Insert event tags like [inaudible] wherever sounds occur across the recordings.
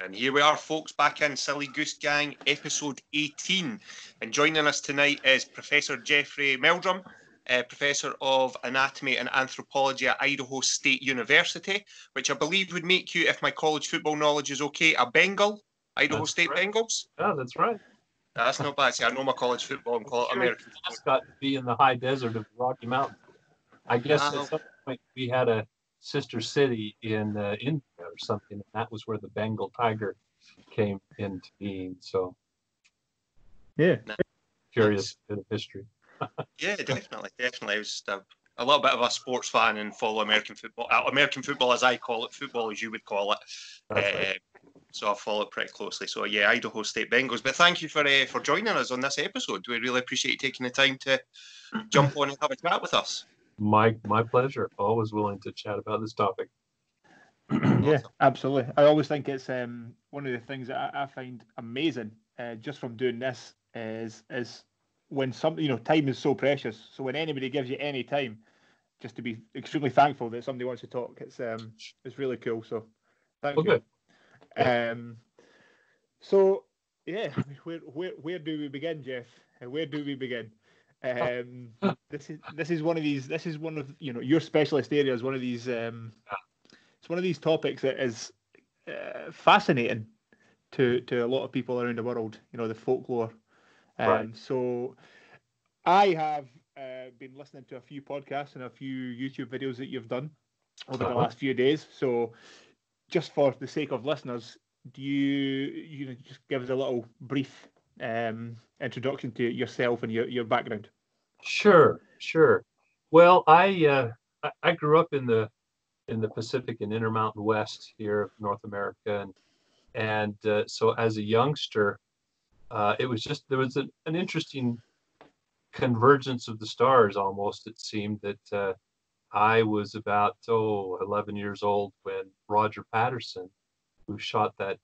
And here we are, folks, back in Silly Goose Gang, episode 18. And joining us tonight is Professor Jeffrey Meldrum, uh, Professor of Anatomy and Anthropology at Idaho State University, which I believe would make you, if my college football knowledge is okay, a Bengal, Idaho That's State right. Bengals. Yeah, that's right. That's not bad. See, I know my college football and call it Sure. American football. Got to be in the high desert of the Rocky Mountains. I guess Wow. at some point we had a sister city in uh, India or something. And that was where the Bengal tiger came into being. So Yeah. curious bit of history. [laughs] Yeah, definitely, definitely. I was just a, a little bit of a sports fan and follow American football. Uh, American football, as I call it, football as you would call it. That's Uh, so I follow it pretty closely. So yeah, Idaho State Bengals. But thank you for uh, for joining us on this episode. We really appreciate you taking the time to jump on and have a chat with us. My my pleasure. Always willing to chat about this topic. [clears throat] Yeah, absolutely. I always think it's um, one of the things that I, I find amazing uh, just from doing this is is when some you know time is so precious. So when anybody gives you any time, just to be extremely thankful that somebody wants to talk, it's um it's really cool. So thank Well, you. Um, so yeah, where where where do we begin, Jeff? Where do we begin? Um, this is this is one of these. This is one of you know your specialist area is one of these. Um, it's one of these topics that is uh, fascinating to to a lot of people around the world. You know the folklore. Um, Right. So I have uh, been listening to a few podcasts and a few YouTube videos that you've done over the Uh-huh. last few days. So just for the sake of listeners, do you you know just give us a little brief um, introduction to yourself and your, your background? Sure, sure. Well, I uh, I, grew up in the in the Pacific and Intermountain West here of North America, and and uh, so as a youngster, uh, it was just there was an, an interesting convergence of the stars almost. It seemed that uh, I was about oh 11 years old when Roger Patterson, who shot that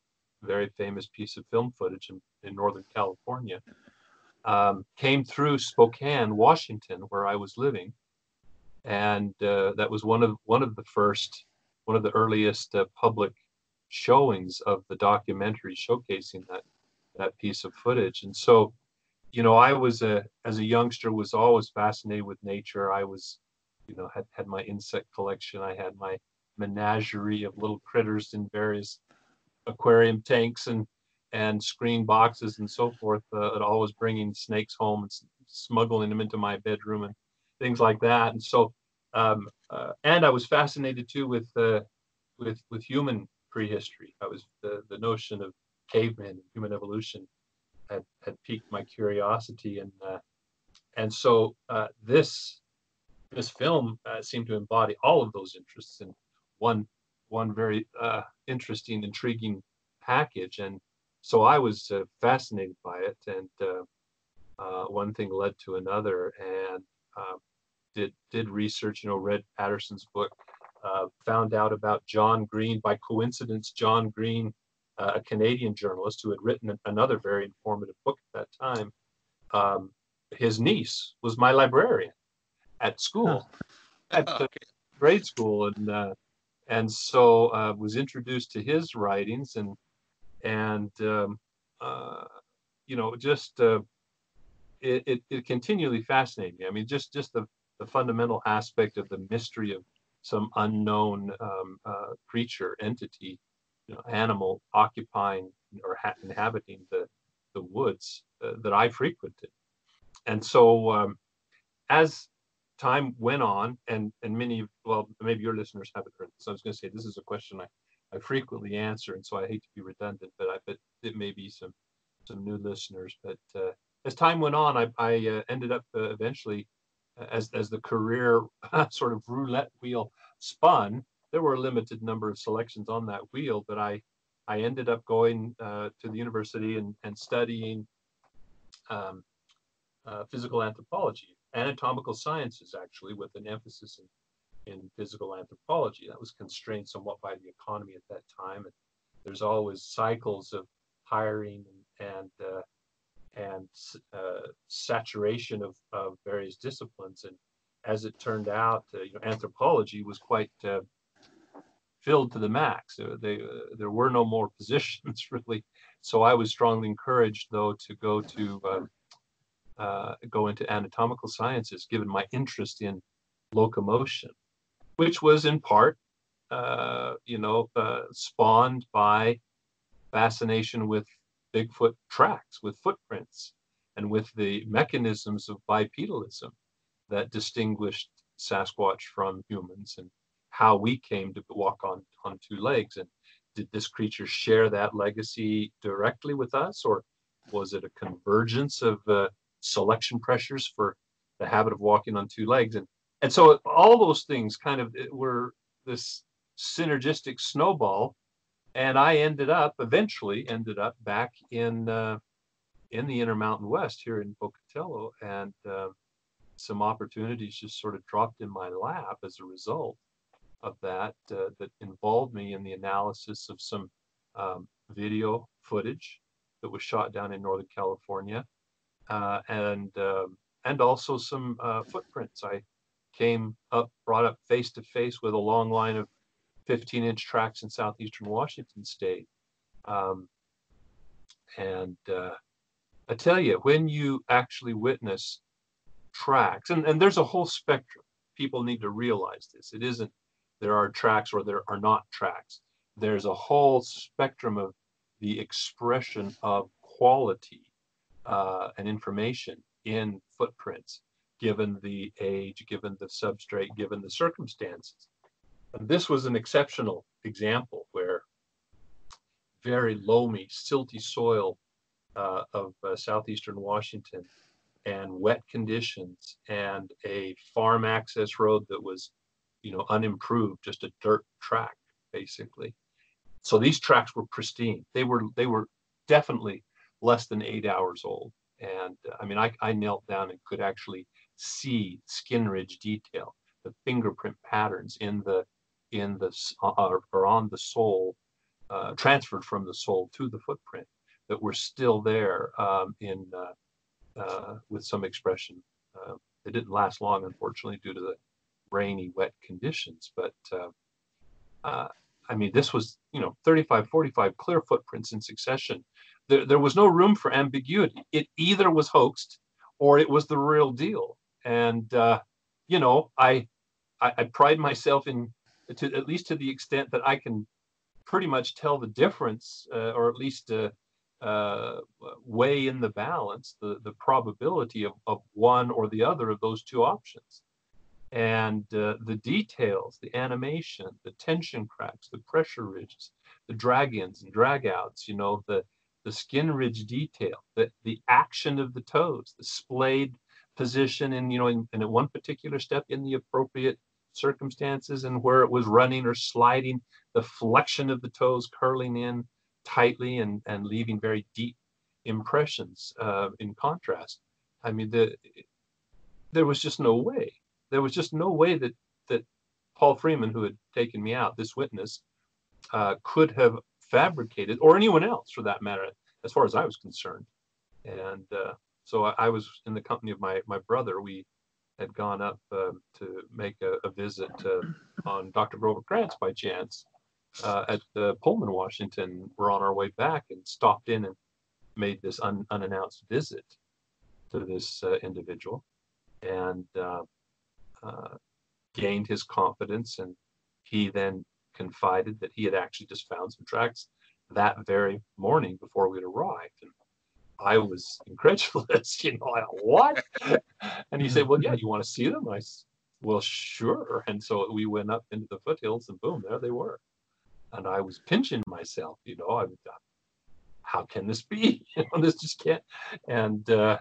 very famous piece of film footage in, in Northern California, um, came through Spokane, Washington, where I was living, and uh, that was one of one of the first, one of the earliest uh, public showings of the documentary showcasing that that piece of footage. And so, you know, I was a as a youngster was always fascinated with nature. I was, you know, had had my insect collection. I had my menagerie of little critters in various aquarium tanks and and screen boxes and so forth, uh, and always bringing snakes home and smuggling them into my bedroom and things like that. And so, um, uh, and I was fascinated too with uh, with with human prehistory. I was the the notion of cavemen and human evolution had had piqued my curiosity, and uh, and so uh, this this film uh, seemed to embody all of those interests in one one very uh, interesting, intriguing package. And so I was uh, fascinated by it, and uh, uh, one thing led to another, and uh, did did research. You know, read Patterson's book, uh, found out about John Green by coincidence. John Green, uh, a Canadian journalist who had written another very informative book at that time. Um, his niece was my librarian at school, at uh, grade school, and uh, and so uh, was introduced to his writings and and um, uh, you know just uh, it, it, it continually fascinated me. I mean, just just the, the fundamental aspect of the mystery of some unknown um, uh, creature, entity, you know, animal occupying or ha- inhabiting the the woods uh, that I frequented. And so, um, as time went on, and and many, well, maybe your listeners haven't heard this. I was going to say this is a question I, I frequently answer, and so I hate to be redundant, but I bet it may be some some new listeners. But uh, as time went on, I, I uh, ended up uh, eventually, uh, as as the career [laughs] sort of roulette wheel spun, there were a limited number of selections on that wheel, but I I ended up going uh, to the university and and studying um, uh, physical anthropology, anatomical sciences, actually, with an emphasis in, in physical anthropology. That was constrained somewhat by the economy at that time. And there's always cycles of hiring and uh, and uh, saturation of, of various disciplines. And as it turned out, uh, you know, anthropology was quite uh, filled to the max. Uh, they, uh, there were no more [laughs] positions really. So I was strongly encouraged, though, to go to uh, go into anatomical sciences, given my interest in locomotion, which was in part, uh, you know, uh, spawned by fascination with Bigfoot tracks, with footprints, and with the mechanisms of bipedalism that distinguished Sasquatch from humans and how we came to walk on, on two legs. And did this creature share that legacy directly with us, or was it a convergence of uh, selection pressures for the habit of walking on two legs? And and so all those things kind of were this synergistic snowball, and I ended up eventually ended up back in uh, in the Intermountain West here in Pocatello, and uh, some opportunities just sort of dropped in my lap as a result of that uh, that involved me in the analysis of some um, video footage that was shot down in Northern California, uh, and um, and also some uh, footprints. I came up, brought up face to face with a long line of 15 inch tracks in southeastern Washington state. Um, and uh, I tell you, when you actually witness tracks, and, and there's a whole spectrum, people need to realize this. It isn't there are tracks or there are not tracks. There's a whole spectrum of the expression of quality uh, and information in footprints, given the age, given the substrate, given the circumstances. And this was an exceptional example where very loamy, silty soil uh, of uh, southeastern Washington and wet conditions and a farm access road that was you know, unimproved, just a dirt track, basically. So these tracks were pristine. They were they were definitely less than eight hours old. And uh, I mean, I, I knelt down and could actually see skin ridge detail, the fingerprint patterns in the in the uh, or on the sole, uh, transferred from the sole to the footprint that were still there um, in uh, uh with some expression. Uh, they didn't last long, unfortunately, due to the rainy, wet conditions. But uh, uh, I mean, this was, you know, 35, 45 clear footprints in succession. There, there was no room for ambiguity. It either was hoaxed or it was the real deal. And, uh, you know, I, I, I pride myself in, to at least to the extent that I can pretty much tell the difference, uh, or at least uh, uh, weigh in the balance the, the probability of, of one or the other of those two options and uh, the details, the animation, the tension cracks, the pressure ridges, the drag-ins and drag-outs, you know, the the skin ridge detail, the, the action of the toes, the splayed position in, you know, in, in one particular step in the appropriate circumstances and where it was running or sliding, the flexion of the toes curling in tightly and, and leaving very deep impressions uh, in contrast. I mean, the, there was just no way there was just no way that that Paul Freeman, who had taken me out, this witness, uh, could have fabricated, or anyone else for that matter, as far as I was concerned. And uh, so I, I, was in the company of my my brother. We had gone up uh, to make a, a visit on Dr. Grover Krantz by chance uh, at Pullman, Washington. We're on our way back and stopped in and made this un, unannounced visit to this uh, individual. And uh, uh, gained his confidence, and he then confided that he had actually just found some tracks that very morning before we'd arrived. And I was [laughs] incredulous, you know, like, what? and he said, Well, yeah, you want to see them? I said, Well, sure. And so we went up into the foothills, and boom, there they were. And I was pinching myself, you know, I how can this be? [laughs] You know, this just can't. And uh,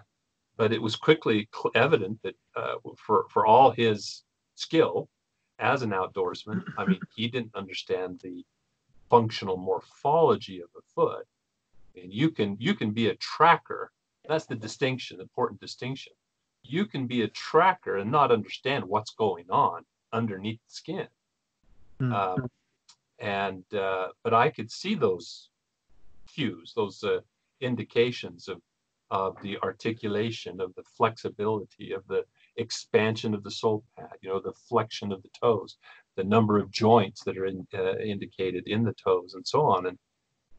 but it was quickly evident that uh, for for all his skill as an outdoorsman, I mean, he didn't understand the functional morphology of the foot. And you can you can be a tracker. That's the distinction, important distinction. You can be a tracker and not understand what's going on underneath the skin. Mm-hmm. Um, and uh, but I could see those cues, those uh, indications of of the articulation, of the flexibility, of the expansion of the sole pad, you know, the flexion of the toes, the number of joints that are in, uh, indicated in the toes and so on. And,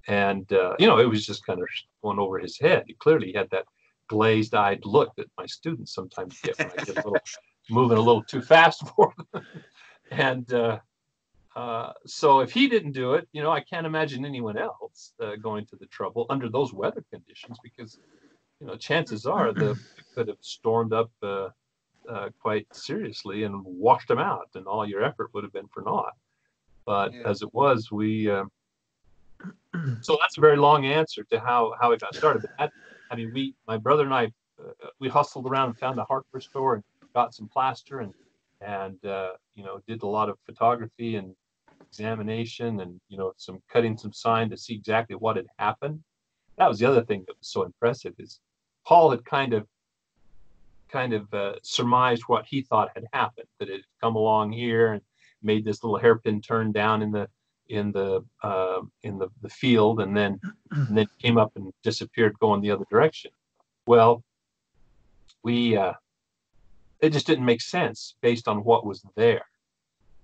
and uh, you know, it was just kind of going over his head. He clearly had that glazed eyed look that my students sometimes get when I get a little [laughs] moving a little too fast for them. and uh, uh, so if he didn't do it, you know, I can't imagine anyone else uh, going to the trouble under those weather conditions because, you know, chances are the could have stormed up uh, uh, quite seriously and washed them out, and all your effort would have been for naught. But yeah. as it was, we. Uh, [clears throat] so that's a very long answer to how how it got started. But that, I mean, we, my brother and I, uh, we hustled around and found a hardware store and got some plaster and and uh, you know did a lot of photography and examination and you know some cutting some sign to see exactly what had happened. That was the other thing that was so impressive is Paul had kind of kind of uh, surmised what he thought had happened that it had come along here and made this little hairpin turn down in the in the uh, in the, the field and then [clears throat] and then came up and disappeared going the other direction. Well we uh, it just didn't make sense based on what was there.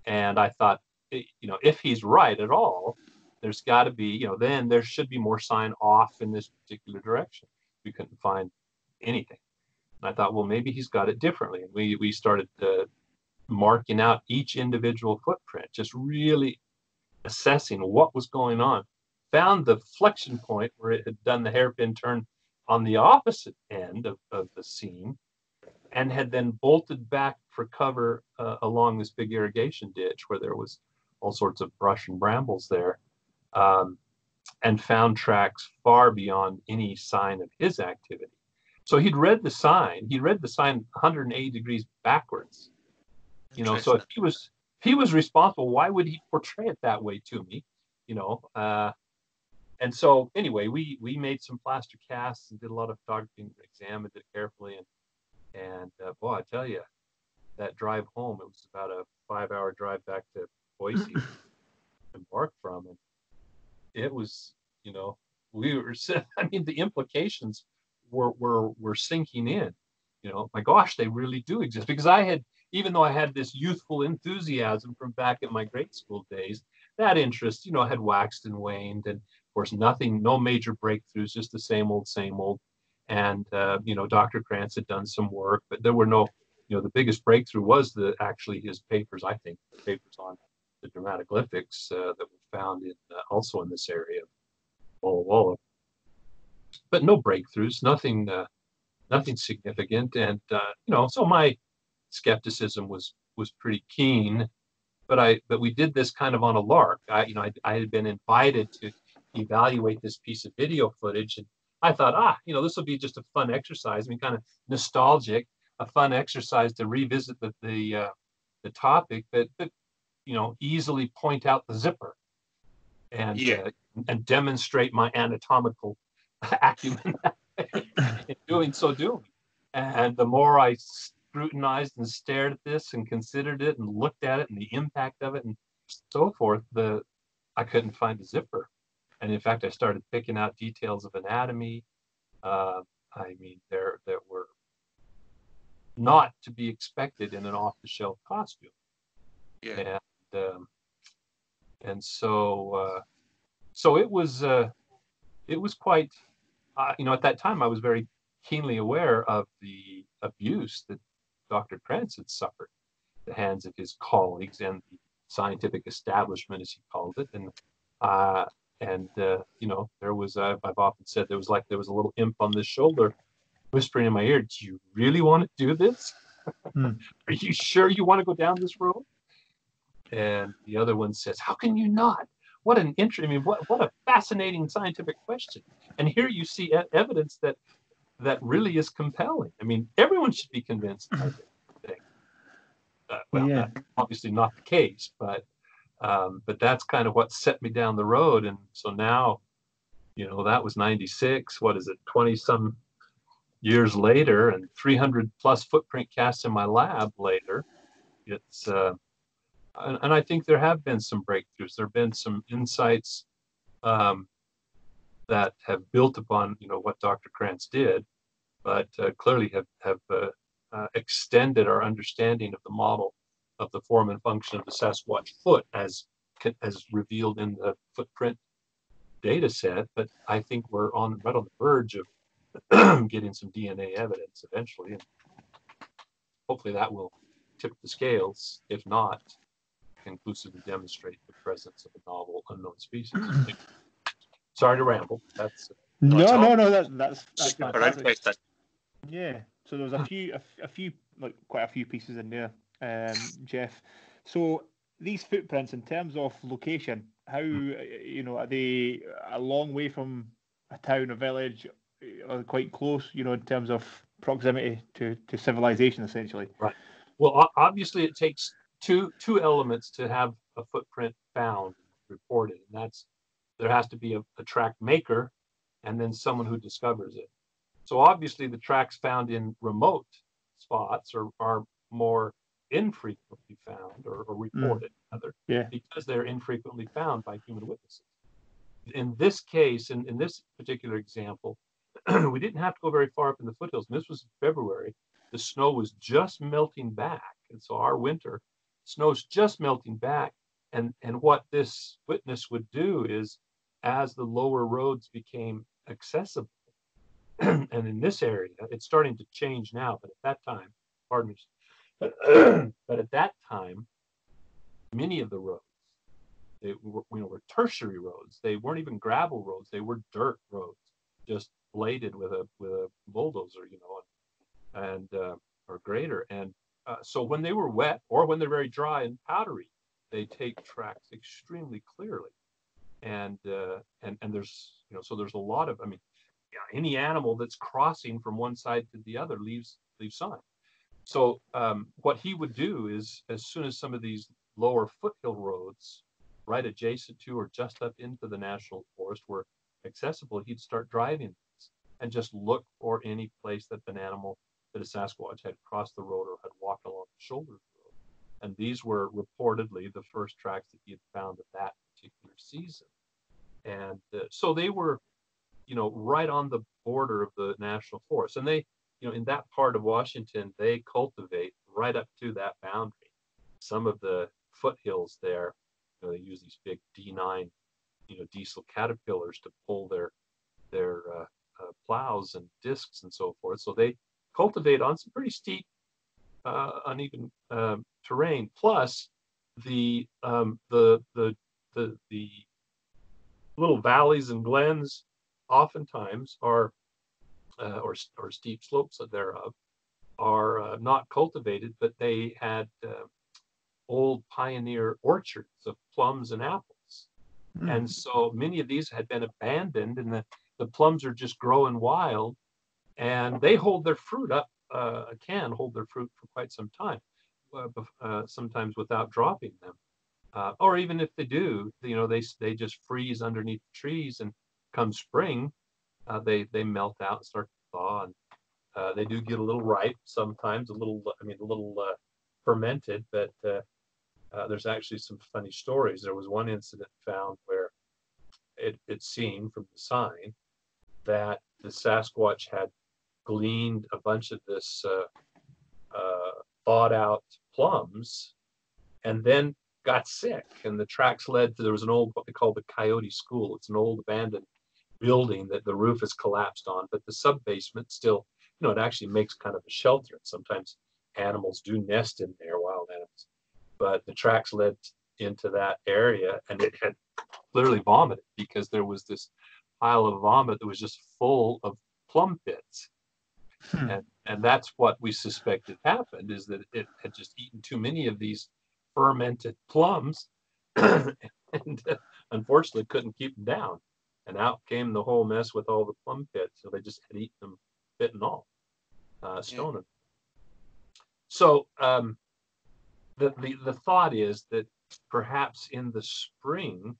And i thought eh, you know if he's right at all there's got to be you know then there should be more sign off in this particular direction. We couldn't find anything and I thought, well, maybe he's got it differently. And we, we started uh, marking out each individual footprint, just really assessing what was going on. Found the flexion point where it had done the hairpin turn on the opposite end of, of the seam and had then bolted back for cover uh, along this big irrigation ditch where there was all sorts of brush and brambles there um, and found tracks far beyond any sign of his activity. So he'd read the sign. He read the sign 180 degrees backwards. You know, so if he was if he was responsible, why would he portray it that way to me? You know, uh, and so anyway, we we made some plaster casts and did a lot of photography and examined it carefully. And and uh, boy, I tell you, that drive home, it was about a five hour drive back to Boise, [clears throat] embark from, and it was, you know, we were. [laughs] I mean, the implications were, were, were sinking in. You know, my gosh, they really do exist. Because I had, even though I had this youthful enthusiasm from back in my grade school days, that interest, you know, had waxed and waned. And of course, nothing, no major breakthroughs, just the same old, same old. And, uh, you know, Dr. Krantz had done some work, but there were no, you know, the biggest breakthrough was the actually his papers, I think, papers on the dermatoglyphics uh, that were found in uh, also in this area of Walla Walla but no breakthroughs, nothing, uh, nothing significant. And uh, you know, so my skepticism was was pretty keen. But I, but we did this kind of on a lark. I, you know, I, I had been invited to evaluate this piece of video footage, and I thought, ah, you know, this will be just a fun exercise. I mean, kind of nostalgic, a fun exercise to revisit the the, uh, the topic, but but you know, easily point out the zipper and yeah. uh, and demonstrate my anatomical [laughs] acumen in doing so doing. And the more I scrutinized and stared at this and considered it and looked at it and the impact of it and so forth, the I couldn't find a zipper. And in fact, I started picking out details of anatomy. Uh, I mean, there that were not to be expected in an off-the-shelf costume. Yeah. And um, and so uh, so it was uh, it was quite uh, you know, at that time, I was very keenly aware of the abuse that Dr. Krantz had suffered at the hands of his colleagues and the scientific establishment, as he called it. And uh, and uh, you know, there was uh, I've often said there was like there was a little imp on the shoulder whispering in my ear, "Do you really want to do this? Hmm. [laughs] Are you sure you want to go down this road?" And the other one says, "How can you not? What an interesting, I mean, what, what a fascinating scientific question. And here you see evidence that that really is compelling. I mean, everyone should be convinced. Think. Uh, well, yeah. obviously not the case, but um, but that's kind of what set me down the road. And so now, you know, that was '96. What is it? Twenty some years later, and 300 plus footprint casts in my lab later. It's uh, and, and, I think there have been some breakthroughs. There have been some insights um, that have built upon you know what Dr. Krantz did, but uh, clearly have have uh, uh, extended our understanding of the model of the form and function of the Sasquatch foot as as revealed in the footprint data set, but I think we're on right on the verge of [clears throat] getting some DNA evidence eventually. And hopefully that will tip the scales, if not conclusively demonstrate the presence of a novel unknown species. [clears throat] Sorry to ramble. That's no, That's no, all. no. That, that's that's Super fantastic. Yeah. So there was a few, a few, like quite a few pieces in there, um, Jeff. So these footprints, in terms of location, how Hmm. uh, you know are they a long way from a town or village, or quite close? You know, in terms of proximity to to civilization, essentially. Right. Well, obviously, it takes two two elements to have a footprint found reported, and that's there has to be a, a track maker, and then someone who discovers it. So obviously, the tracks found in remote spots are are more infrequently found or, or hmm. reported, rather, Yeah. because they're infrequently found by human witnesses. In this case, in, in this particular example, [clears throat] we didn't have to go very far up in the foothills. And this was February the snow was just melting back. And so our winter snow's just melting back. And, and what this witness would do is as the lower roads became accessible, [clears throat] and in this area, it's starting to change now, but at that time, pardon me, [clears throat] but at that time, many of the roads, they were, you know, were tertiary roads. They weren't even gravel roads. They were dirt roads, just bladed with a with a bulldozer, you know, and uh, or grader. And uh, so when they were wet or when they're very dry and powdery, they take tracks extremely clearly. And uh, and and there's you know so there's a lot of I mean, yeah, any animal that's crossing from one side to the other leaves leaves sign. So um, what he would do is as soon as some of these lower foothill roads right adjacent to or just up into the national forest were accessible, he'd start driving and just look for any place that an animal that a Sasquatch had crossed the road or had walked along the shoulder of the road. And these were reportedly the first tracks that he had found of that particular season. And uh, so they were, you know, right on the border of the national forest. And they, you know, in that part of Washington, they cultivate right up to that boundary. Some of the foothills there, you know, they use these big D9, you know, diesel caterpillars to pull their their uh, uh, plows and discs and so forth. So they cultivate on some pretty steep, uh, uneven um, terrain. Plus, the um, the the the the little valleys and glens oftentimes are uh, or or steep slopes thereof are uh, not cultivated, but they had uh, old pioneer orchards of plums and apples. And so many of these had been abandoned, and the, the plums are just growing wild, and they hold their fruit up, uh, can hold their fruit for quite some time, uh, uh, sometimes without dropping them. Uh, or even if they do, you know, they they just freeze underneath the trees, and come spring, uh, they they melt out and start to thaw, and uh, they do get a little ripe sometimes, a little, I mean, a little uh, fermented, but uh, there's actually some funny stories. There was one incident found where it, it seemed from the sign that the Sasquatch had gleaned a bunch of this uh, uh, thawed out plums and then got sick. And the tracks led to there was an old, what they call the Coyote School. It's an old abandoned building that the roof has collapsed on, but the sub basement still, you know, it actually makes kind of a shelter. And sometimes animals do nest in there, wild animals but the tracks led into that area and it had literally vomited because there was this pile of vomit that was just full of plum pits. Hmm. And, and that's what we suspected happened is that it had just eaten too many of these fermented plums [clears throat] and uh, unfortunately couldn't keep them down. And out came the whole mess with all the plum pits. So they just had eaten them, bit and all, uh, stoning. So, um, the, the, the thought is that perhaps in the spring,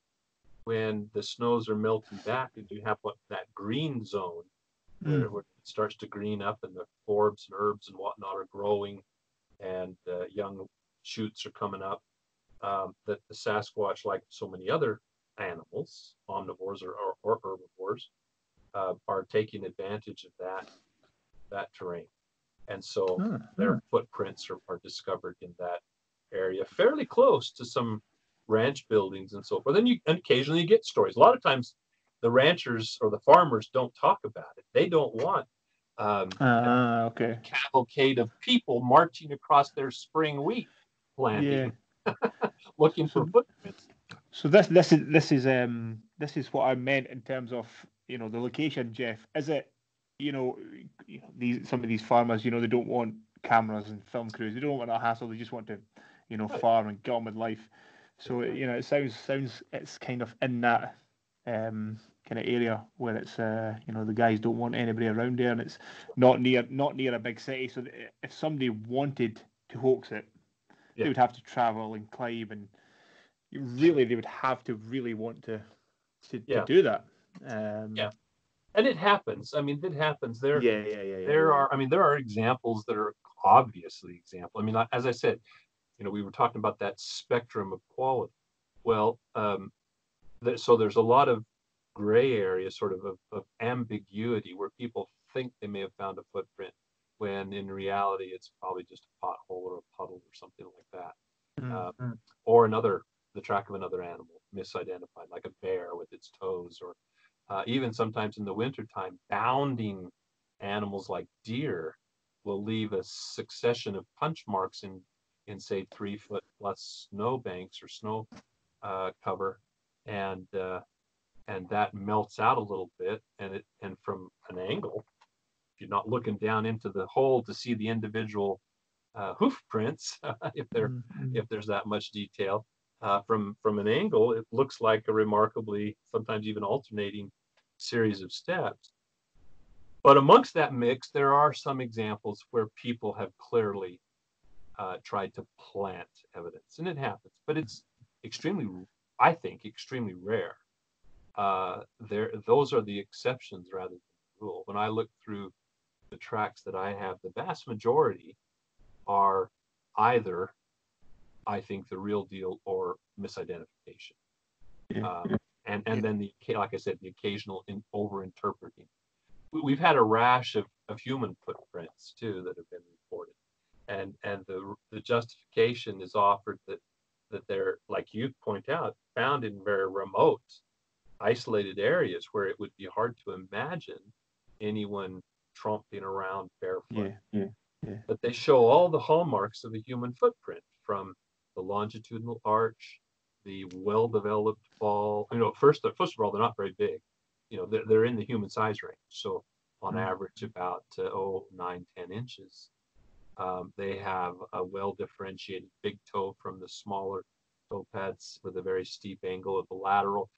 when the snows are melting back and you have what that green zone where, where it starts to green up and the forbs and herbs and whatnot are growing and uh, young shoots are coming up, um, that the Sasquatch, like so many other animals, omnivores or, or, or herbivores, uh, are taking advantage of that that terrain. And so Hmm, their footprints are, are discovered in that area, fairly close to some ranch buildings and so forth. Then you and occasionally you get stories. A lot of times, the ranchers or the farmers don't talk about it. They don't want um, Ah, okay. cavalcade of people marching across their spring wheat planting, [laughs] looking for footprints. So this this is this is um this is what I meant in terms of you know the location, Jeff. Is it you know you know, these some of these farmers you know they don't want cameras and film crews. They don't want that hassle. They just want to you know Right. farm and get on with life. So you know it sounds sounds it's kind of in that um kind of area where it's uh you know the guys don't want anybody around there and it's not near not near a big city. So if somebody wanted to hoax it, Yeah. they would have to travel and climb and really they would have to really want to to, Yeah. to do that. Um, Yeah. And it happens. I mean, it happens. There, yeah, yeah, yeah, yeah. there are. I mean, there are examples that are obviously example. I mean, as I said, you know, we were talking about that spectrum of quality. Well, um, so there's a lot of gray area, sort of, of of ambiguity, where people think they may have found a footprint, when in reality it's probably just a pothole or a puddle or something like that. Mm, uh, mm. or another the track of another animal misidentified like a bear with its toes or uh, even sometimes in the wintertime bounding animals like deer will leave a succession of punch marks in in say three foot plus snow banks or snow uh, cover and uh, and that melts out a little bit and it and from an angle if you're not looking down into the hole to see the individual uh, hoof prints [laughs] if they're Mm, mm. if there's that much detail. Uh, from from an angle, it looks like a remarkably, sometimes even alternating series of steps. But amongst that mix, there are some examples where people have clearly uh, tried to plant evidence, and it happens. But it's extremely, I think, extremely rare. Uh, there, those are the exceptions rather than the rule. When I look through the tracks that I have, the vast majority are either I think the real deal or misidentification. Yeah, Um, and and then the like I said, the occasional in over interpreting. We, we've had a rash of, of human footprints too that have been reported, and and the the justification is offered that that they're like you point out found in very remote, isolated areas where it would be hard to imagine anyone tromping around barefoot yeah, yeah. but they show all the hallmarks of a human footprint from the longitudinal arch, the well-developed ball. You know, first first of all, they're not very big. You know, they're, they're in the human size range, so on Mm. average about uh, oh nine ten inches. Um, they have a well-differentiated big toe from the smaller toe pads with a very steep angle at the lateral.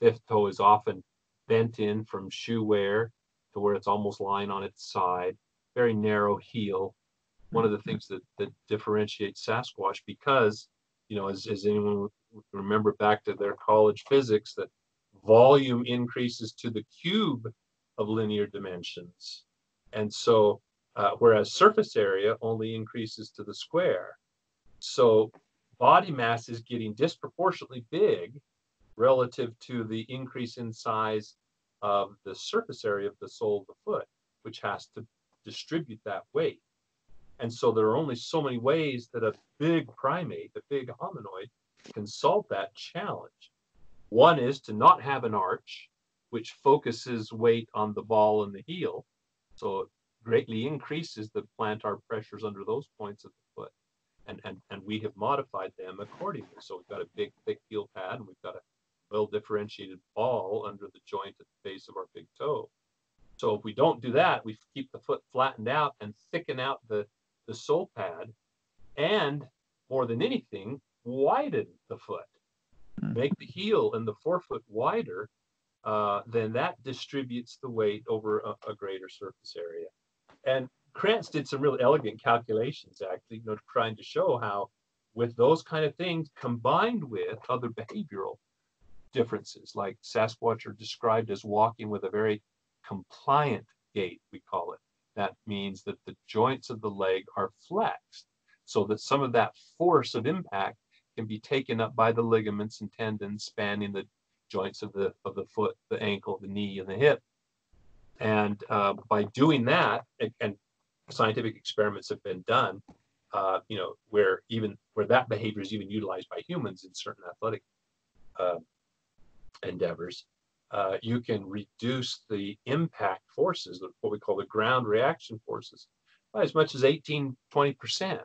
Fifth toe is often bent in from shoe wear to where it's almost lying on its side. Very narrow heel. One of the things that that differentiates Sasquatch because you know as, as anyone remember back to their college physics that volume increases to the cube of linear dimensions. And so uh, whereas surface area only increases to the square. So body mass is getting disproportionately big relative to the increase in size of the surface area of the sole of the foot which has to distribute that weight and so there are only so many ways that a big primate, a big hominoid, can solve that challenge. One is to not have an arch, which focuses weight on the ball and the heel. So it greatly increases the plantar pressures under those points of the foot. And, and, and we have modified them accordingly. So we've got a big, thick heel pad and we've differentiated ball under the joint at the base of our big toe. So if we don't do that, we keep the foot flattened out and thicken out the the sole pad and more than anything widen the foot Hmm. make the heel and the forefoot wider uh, then that distributes the weight over a, a greater surface area and krantz did some really elegant calculations actually you know trying to show how with those kind of things combined with other behavioral differences like sasquatch are described as walking with a very compliant gait we call it that means that the joints of the leg are flexed so that some of that force of impact can be taken up by the ligaments and tendons spanning the joints of the of the foot, the ankle, the knee, and the hip. And uh, by doing that, and, and scientific experiments have been done, uh, you know, where even where that behavior is even utilized by humans in certain athletic endeavors, uh, you can reduce the impact forces, what we call the ground reaction forces, by as much as 18, 20%.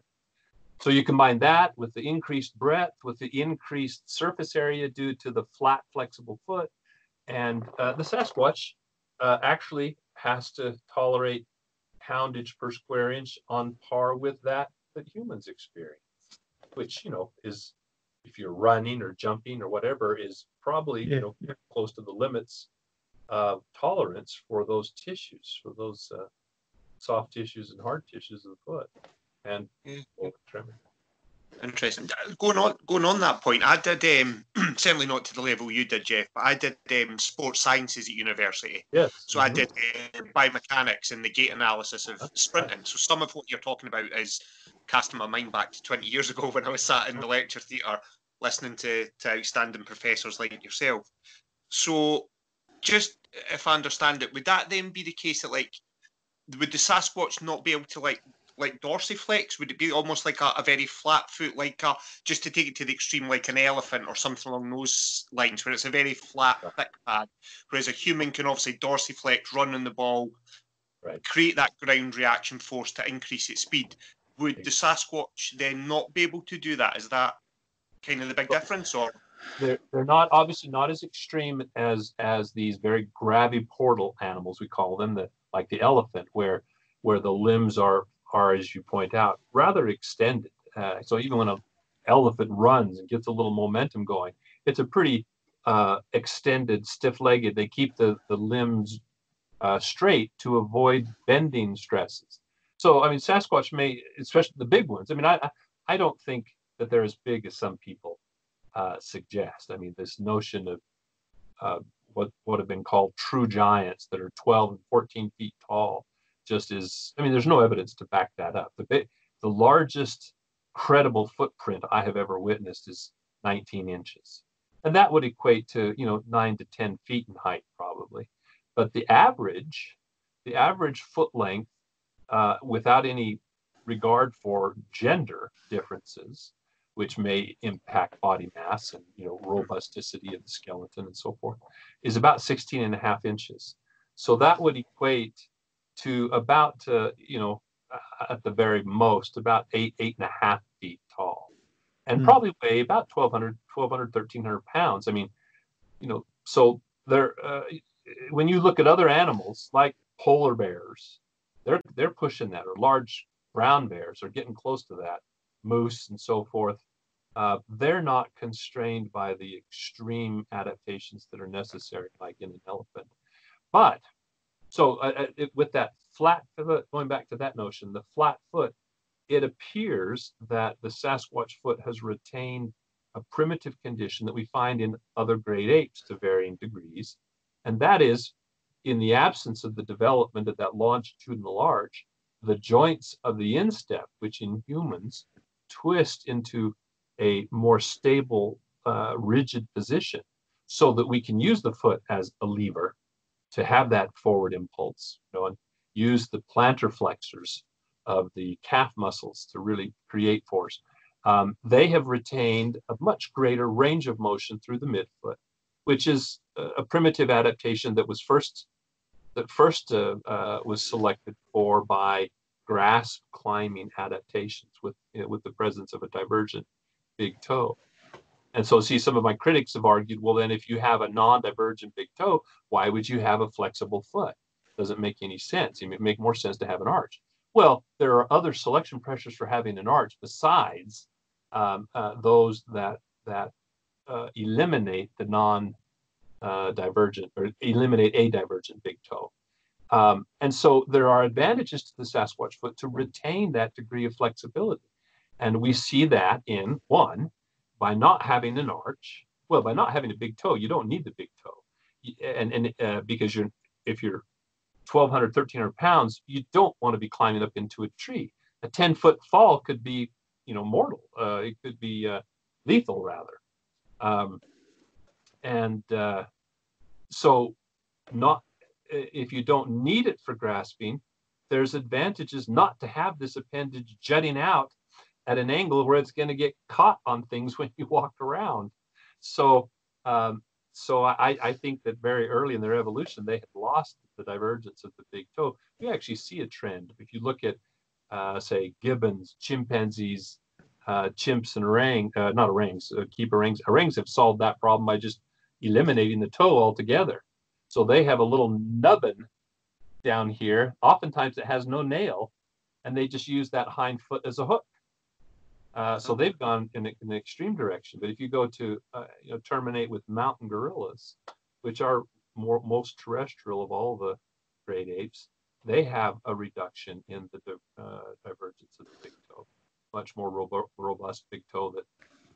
So you combine that with the increased breadth, with the increased surface area due to the flat, flexible foot, and uh, the Sasquatch uh, actually has to tolerate poundage per square inch on par with that that humans experience, which you know is if you're running or jumping or whatever is probably yeah, you know close to the limits of tolerance for those tissues, for those uh, soft tissues and hard tissues of the foot, and yeah. tremor. Interesting. Going on, going on that point, I did um, [clears throat] certainly not to the level you did, Jeff, but I did um, sports sciences at university. Yes. So mm-hmm. I did uh, biomechanics and the gait analysis of sprinting. So some of what you're talking about is casting my mind back to 20 years ago [laughs] when I was sat in the lecture theatre listening to, to outstanding professors like yourself. So, just if I understand it, would that then be the case that like would the Sasquatch not be able to like like dorsiflex? Would it be almost like a, a, very flat foot, like a just to take it to the extreme, like an elephant or something along those lines, where it's a very flat, thick pad, whereas a human can obviously dorsiflex, run on the ball, right. create that ground reaction force to increase its speed. Would the Sasquatch then not be able to do that? Is that kind of the big difference, or? They're, they're not obviously not as extreme as as these very graviportal animals we call them that like the elephant where where the limbs are are as you point out rather extended uh, so even when an elephant runs and gets a little momentum going it's a pretty uh, extended stiff-legged they keep the the limbs uh, straight to avoid bending stresses so I mean, Sasquatch may, especially the big ones. I mean, I I don't think that they're as big as some people uh, suggest. I mean, this notion of uh, what what have been called true giants that are 12 and 14 feet tall just is. I mean, there's no evidence to back that up. The the largest credible footprint I have ever witnessed is 19 inches, and that would equate to you know nine to 10 feet in height probably. But the average, the average foot length uh, without any regard for gender differences, which may impact body mass and you know robusticity of the skeleton and so forth, is about 16 and a half inches. So that would equate to about uh, you know at the very most about eight eight and a half feet tall, and mm. probably weigh about 1,200 1,200 1,300 pounds. I mean, you know, so there. Uh, when you look at other animals like polar bears they're they're pushing that, or large brown bears are getting close to that, moose and so forth. Uh, they're not constrained by the extreme adaptations that are necessary, like in an elephant. But so uh, uh it, with that flat foot, going back to that notion, the flat foot, it appears that the Sasquatch foot has retained a primitive condition that we find in other great apes to varying degrees, and that is in the absence of the development of that longitudinal arch, the joints of the instep, which in humans twist into a more stable, uh, rigid position so that we can use the foot as a lever to have that forward impulse, you know, and use the plantar flexors of the calf muscles to really create force. Um, they have retained a much greater range of motion through the midfoot, which is a, primitive adaptation that was first that first uh, uh, was selected for by grasp climbing adaptations with with the presence of a divergent big toe. And so, see, some of my critics have argued, well, then if you have a non-divergent big toe, why would you have a flexible foot? Doesn't make any sense. It make more sense to have an arch. Well, there are other selection pressures for having an arch besides um, uh, those that that uh, eliminate the non uh, divergent or eliminate a divergent big toe. Um, and so there are advantages to the Sasquatch foot to retain that degree of flexibility. And we see that in one, by not having an arch, well, by not having a big toe, you don't need the big toe. And, and uh, because you're, if you're 1,200, 1,300 pounds, you don't want to be climbing up into a tree. A 10 foot fall could be, you know, mortal. Uh, it could be uh, lethal, rather. Um, and uh, so not if you don't need it for grasping there's advantages not to have this appendage jutting out at an angle where it's going to get caught on things [laughs] when you walk around. So, um, so I, I think that very early in their evolution, they had lost the divergence of the big toe. We actually see a trend. If you look at, uh, say, gibbons, chimpanzees, uh, chimps, and orang, uh, not orangs, uh, keep orangs. Orangs have solved that problem by just eliminating the toe altogether. So they have a little nubbin down here. Oftentimes it has no nail, and they just use that hind foot as a hook. Uh, so they've gone in, in, an extreme direction. But if you go to uh, you know, terminate with mountain gorillas, which are more most terrestrial of all the great apes, they have a reduction in the uh, divergence of the big toe, much more robo- robust big toe that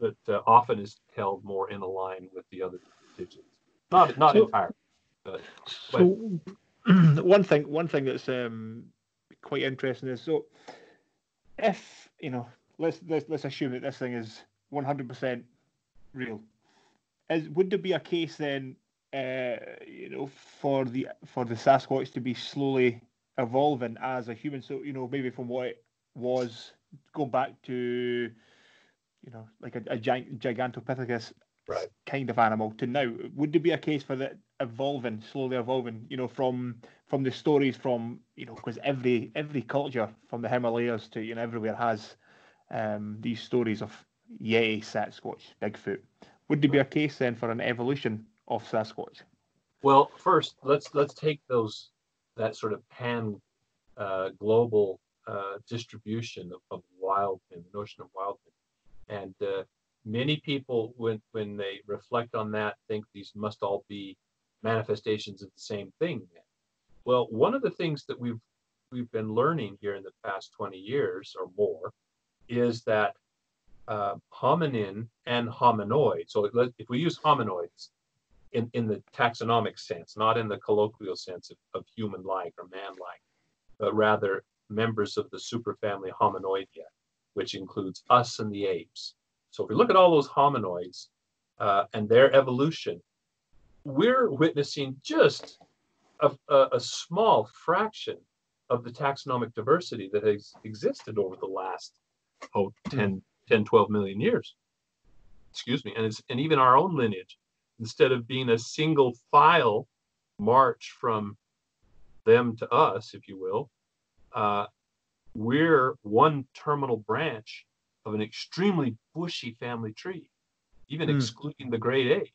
that uh, often is held more in a line with the other digits. Not not so, entirely, but, so [clears throat] one thing one thing that's um, quite interesting is so if you know let's let's let's assume that this thing is 100% real. Is would there be a case then, uh, you know, for the for the Sasquatch to be slowly evolving as a human? So you know, maybe from what it was going back to, you know, like a, a Gigantopithecus right. kind of animal to now. Would there be a case for that evolving, slowly evolving? You know, from from the stories from you know, because every every culture from the Himalayas to you know everywhere has um, these stories of Yeti, Sasquatch, Bigfoot. Would there be a case then for an evolution of Sasquatch? Well, first let's let's take those that sort of pan uh, global uh, distribution of, of wildmen, the notion of wildmen, and uh, many people when when they reflect on that think these must all be manifestations of the same thing. Well, one of the things that we've we've been learning here in the past 20 years or more is that uh, hominin and hominoid. So if we use hominoids in, in the taxonomic sense, not in the colloquial sense of, of human-like or man-like, but rather members of the superfamily Hominoidea, which includes us and the apes. So if we look at all those hominoids uh, and their evolution, we're witnessing just a, a, a, small fraction of the taxonomic diversity that has existed over the last oh, 10, 10, 12 million years. Excuse me. And, it's, and even our own lineage, instead of being a single file march from them to us, if you will, uh, we're one terminal branch of an extremely bushy family tree, even mm. excluding the great apes.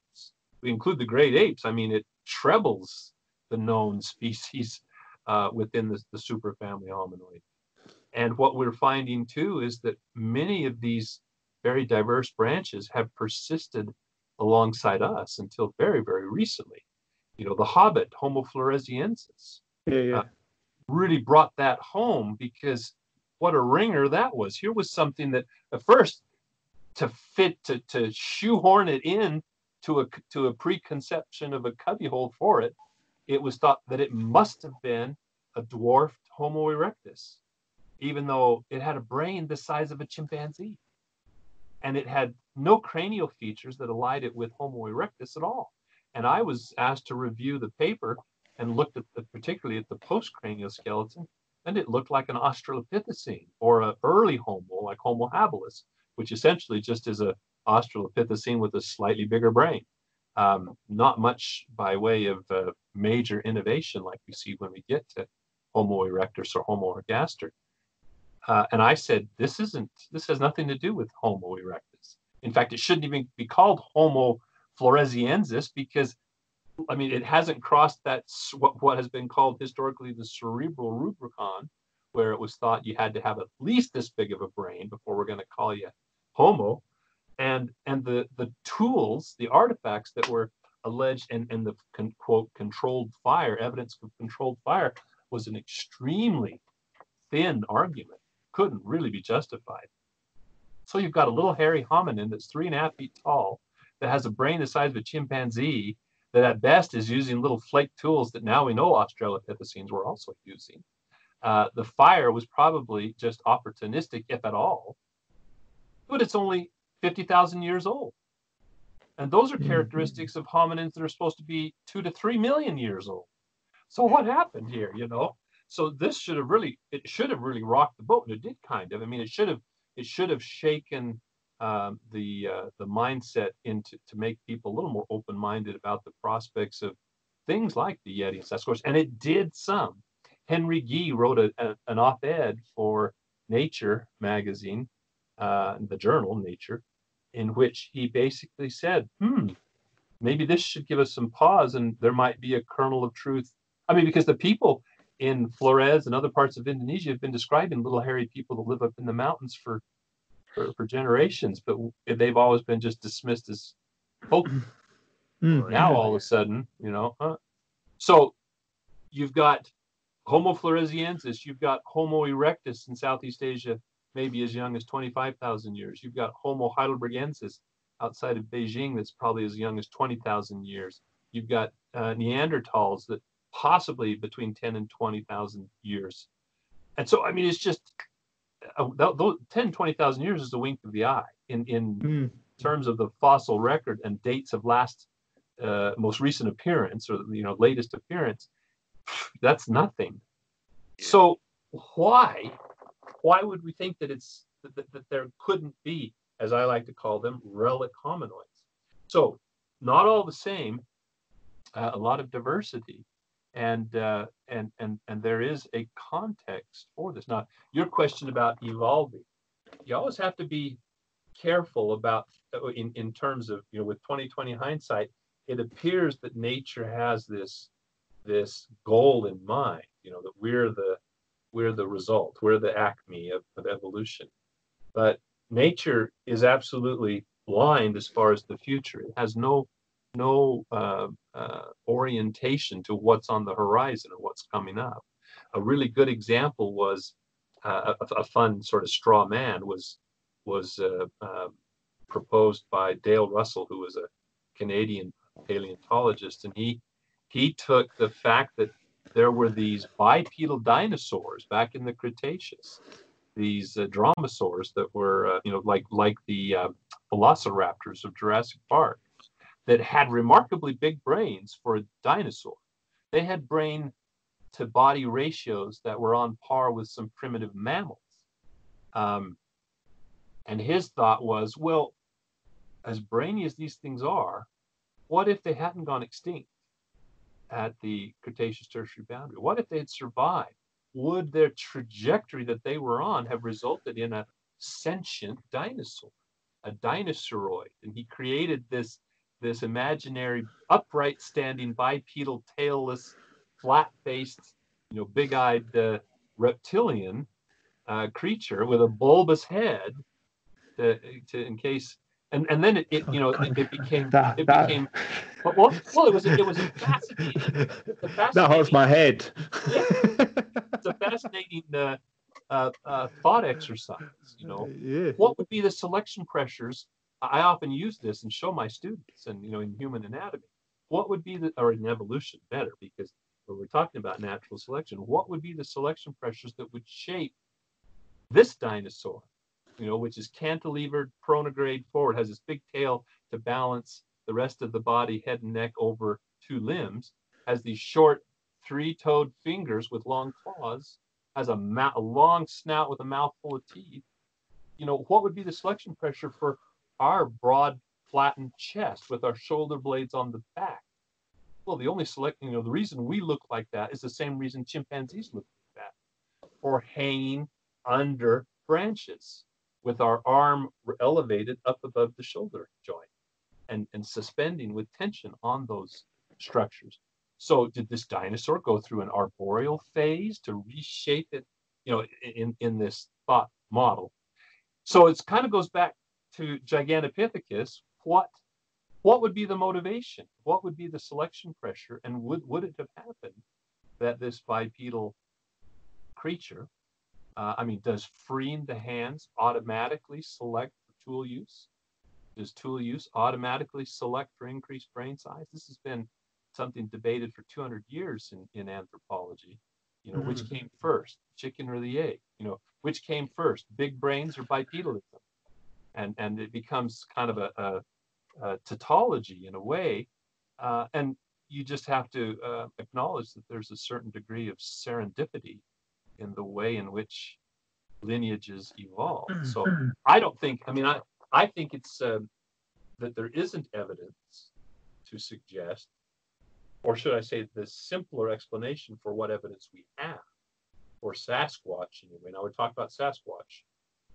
We include the great apes, I mean, it trebles the known species uh, within the, the superfamily hominoid. And what we're finding too is that many of these very diverse branches have persisted alongside us until very, very recently. You know, the Hobbit, Homo floresiensis, yeah, yeah. Uh, really brought that home because what a ringer that was. Here was something that at first to fit to to shoehorn it in to a to a preconception of a cubbyhole for it, it was thought that it must have been a dwarfed Homo erectus even though it had a brain the size of a chimpanzee. And it had no cranial features that allied it with Homo erectus at all. And I was asked to review the paper and looked at the, particularly at the postcranial skeleton, and it looked like an Australopithecine or an early Homo, like Homo habilis, which essentially just is a Australopithecine with a slightly bigger brain. Um, not much by way of uh, major innovation like we see when we get to Homo erectus or Homo ergaster. Uh, and I said, this isn't, this has nothing to do with Homo erectus. In fact, it shouldn't even be called Homo floresiensis because, I mean, it hasn't crossed that, what, what has been called historically the cerebral Rubicon, where it was thought you had to have at least this big of a brain before we're going to call you Homo. And, and the, the tools, the artifacts that were alleged and, and the con, quote controlled fire, evidence of controlled fire was an extremely thin argument couldn't really be justified. So you've got a little hairy hominin that's three and a half feet tall, that has a brain the size of a chimpanzee, that at best is using little flake tools that now we know Australopithecines were also using. Uh, the fire was probably just opportunistic, if at all, but it's only 50,000 years old. And those are mm-hmm. characteristics of hominins that are supposed to be two to three million years old. So what happened here, you know? So this should have really, it should have really rocked the boat, and it did kind of. I mean, it should have it should have shaken um, the uh, the mindset into to make people a little more open-minded about the prospects of things like the Yeti and Sasquatch, and it did some. Henry Gee wrote a, a, an op-ed for Nature magazine, uh, the journal Nature, in which he basically said, "Hmm, maybe this should give us some pause, and there might be a kernel of truth." I mean, because the people in Flores and other parts of Indonesia have been describing little hairy people that live up in the mountains for for, for generations, but they've always been just dismissed as folk. Mm, now all of a sudden, you know, uh, so you've got Homo floresiensis, you've got Homo erectus in Southeast Asia, maybe as young as 25,000 years. You've got Homo heidelbergensis outside of Beijing that's probably as young as 20,000 years. You've got uh, Neanderthals that possibly between 10 and 20,000 years. And so, I mean, it's just uh, those 10, 20,000 years is a wink of the eye in, in mm. terms of the fossil record and dates of last, uh, most recent appearance or, you know, latest appearance. That's nothing. So why, why would we think that it's, that, that, there couldn't be, as I like to call them, relic hominoids? So not all the same, uh, a lot of diversity and uh, and and and there is a context for this. Now, your question about evolving, you always have to be careful about uh, in in terms of you know with 2020 hindsight. It appears that nature has this this goal in mind. You know that we're the we're the result, we're the acme of, of evolution, but nature is absolutely blind as far as the future. It has no no uh, uh, orientation to what's on the horizon or what's coming up. A really good example was uh, a, a, fun sort of straw man was was uh, uh, proposed by Dale Russell, who was a Canadian paleontologist, and he he took the fact that there were these bipedal dinosaurs back in the Cretaceous, these uh, dromaeosaurs that were you know like like the velociraptors of Jurassic Park that had remarkably big brains for a dinosaur. They had brain to body ratios that were on par with some primitive mammals. Um, and his thought was, well, as brainy as these things are, what if they hadn't gone extinct at the Cretaceous Tertiary boundary? What if they had survived? Would their trajectory that they were on have resulted in a sentient dinosaur, a dinosauroid? And he created this this imaginary upright standing bipedal tailless flat faced you know big eyed uh, reptilian uh, creature with a bulbous head to, to in case and and then it, it you know it, it became that, it that, became well, well it was it was a [laughs] fascinating, a fascinating that hurts my head. Yeah, [laughs] it's a fascinating uh, uh, uh, thought exercise you know. Yeah. what would be the selection pressures? I often use this and show my students, and you know, in human anatomy, what would be the, or in evolution, better, because when we're talking about natural selection, what would be the selection pressures that would shape this dinosaur, you know, which is cantilevered, pronograde forward, has this big tail to balance the rest of the body, head and neck over two limbs, has these short three-toed fingers with long claws, has a, ma- a long snout with a mouthful of teeth. You know, what would be the selection pressure for our broad, flattened chest with our shoulder blades on the back. Well, the only select, you know, the reason we look like that is the same reason chimpanzees look like that, or hanging under branches with our arm elevated up above the shoulder joint and, and suspending with tension on those structures. So did this dinosaur go through an arboreal phase to reshape it, you know, in, in this thought model? So it kind of goes back to Gigantopithecus, what what would be the motivation? What would be the selection pressure? And would, would it have happened that this bipedal creature, uh, I mean, does freeing the hands automatically select for tool use? Does tool use automatically select for increased brain size? This has been something debated for 200 years in, in anthropology. You know, mm-hmm. which came first, chicken or the egg? You know, which came first, big brains or bipedalism? and and it becomes kind of a, a, a tautology in a way, uh, and you just have to uh, acknowledge that there's a certain degree of serendipity in the way in which lineages evolve. So I don't think. I mean, I I think it's um, that there isn't evidence to suggest, or should I say, the simpler explanation for what evidence we have for Sasquatch anyway. Now we talk about Sasquatch,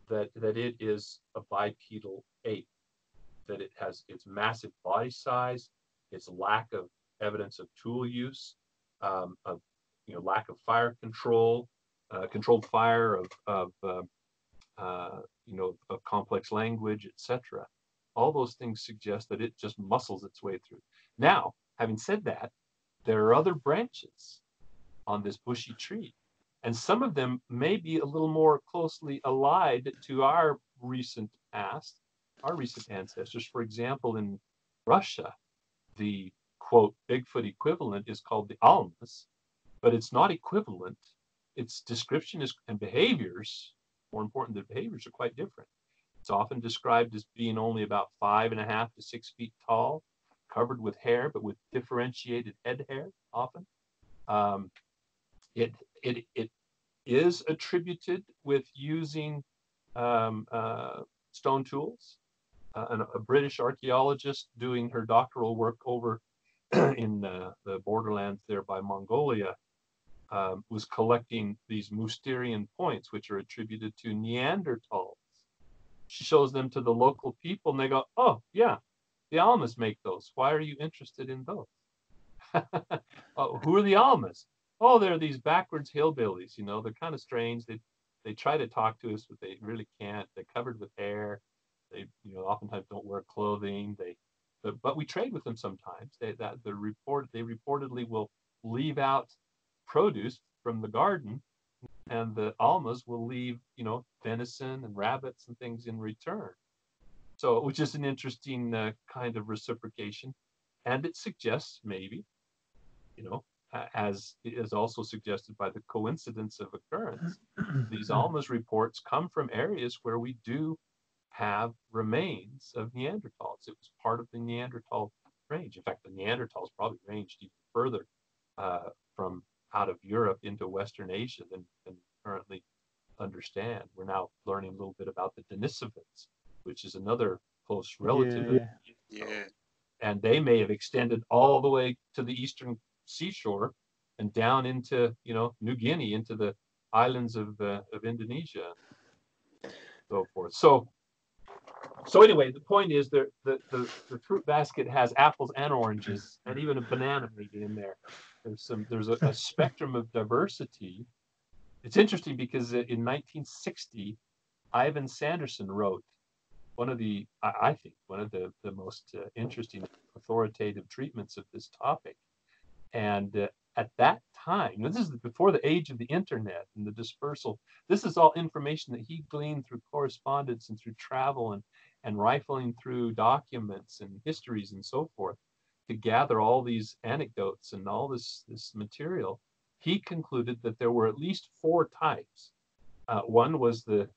that that it is a bipedal ape, that it has its massive body size, its lack of evidence of tool use, um, of you know lack of fire control, uh, controlled fire of of uh, uh, you know of complex language, etc. All those things suggest that it just muscles its way through. Now, having said that, there are other branches on this bushy tree, and some of them may be a little more closely allied to our recent past, our recent ancestors. For example, in Russia, the quote Bigfoot equivalent is called the Almas, but it's not equivalent. Its description is and behaviors, more important than behaviors, are quite different. It's often described as being only about five and a half to six feet tall, covered with hair, but with differentiated head hair often. Um, it, it, it is attributed with using um, uh, stone tools. Uh, a British archaeologist doing her doctoral work over [clears throat] in uh, the borderlands there by Mongolia um, was collecting these Mousterian points, which are attributed to Neanderthals. She shows them to the local people, and they go, "Oh, yeah, the Almas make those. Why are you interested in those? [laughs] oh, who are the Almas? Oh, they're these backwards hillbillies. You know, they're kind of strange. They they try to talk to us, but they really can't. They're covered with hair. They, you know, oftentimes don't wear clothing. They, but, but we trade with them sometimes. They that the report they reportedly will leave out produce from the garden, and the almas will leave, you know, venison and rabbits and things in return. So, which is an interesting uh, kind of reciprocation, and it suggests maybe, you know, as is also suggested by the coincidence of occurrence, these [clears throat] Almas reports come from areas where we do have remains of Neanderthals. It was part of the Neanderthal range. In fact, the Neanderthals probably ranged even further uh, from out of Europe into Western Asia than, than currently understand. We're now learning a little bit about the Denisovans, which is another close relative. Yeah. yeah. And they may have extended all the way to the eastern seashore and down into, you know, New Guinea, into the islands of, uh, of Indonesia, so forth. So, so anyway, the point is that the, the, the fruit basket has apples and oranges and even a banana maybe in there. There's some, there's a, a spectrum of diversity. It's interesting because in 1960, Ivan Sanderson wrote one of the, I think, one of the, the most uh, interesting authoritative treatments of this topic. And uh, at that time, this is before the age of the internet and the dispersal, this is all information that he gleaned through correspondence and through travel and, and rifling through documents and histories and so forth to gather all these anecdotes and all this, this material. He concluded that there were at least four types. Uh, one was the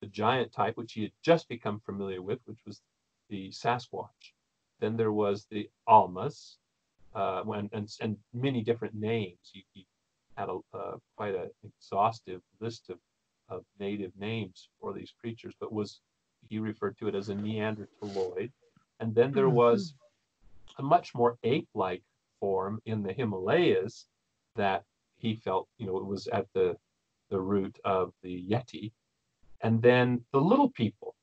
the giant type, which he had just become familiar with, which was the Sasquatch. Then there was the Almas, uh, when, and, and many different names. He, he had a, uh, quite an exhaustive list of, of native names for these creatures, but was he referred to it as a Neanderthaloid. And then there mm-hmm. was a much more ape-like form in the Himalayas that he felt, you know, it was at the the root of the Yeti, and then the little people,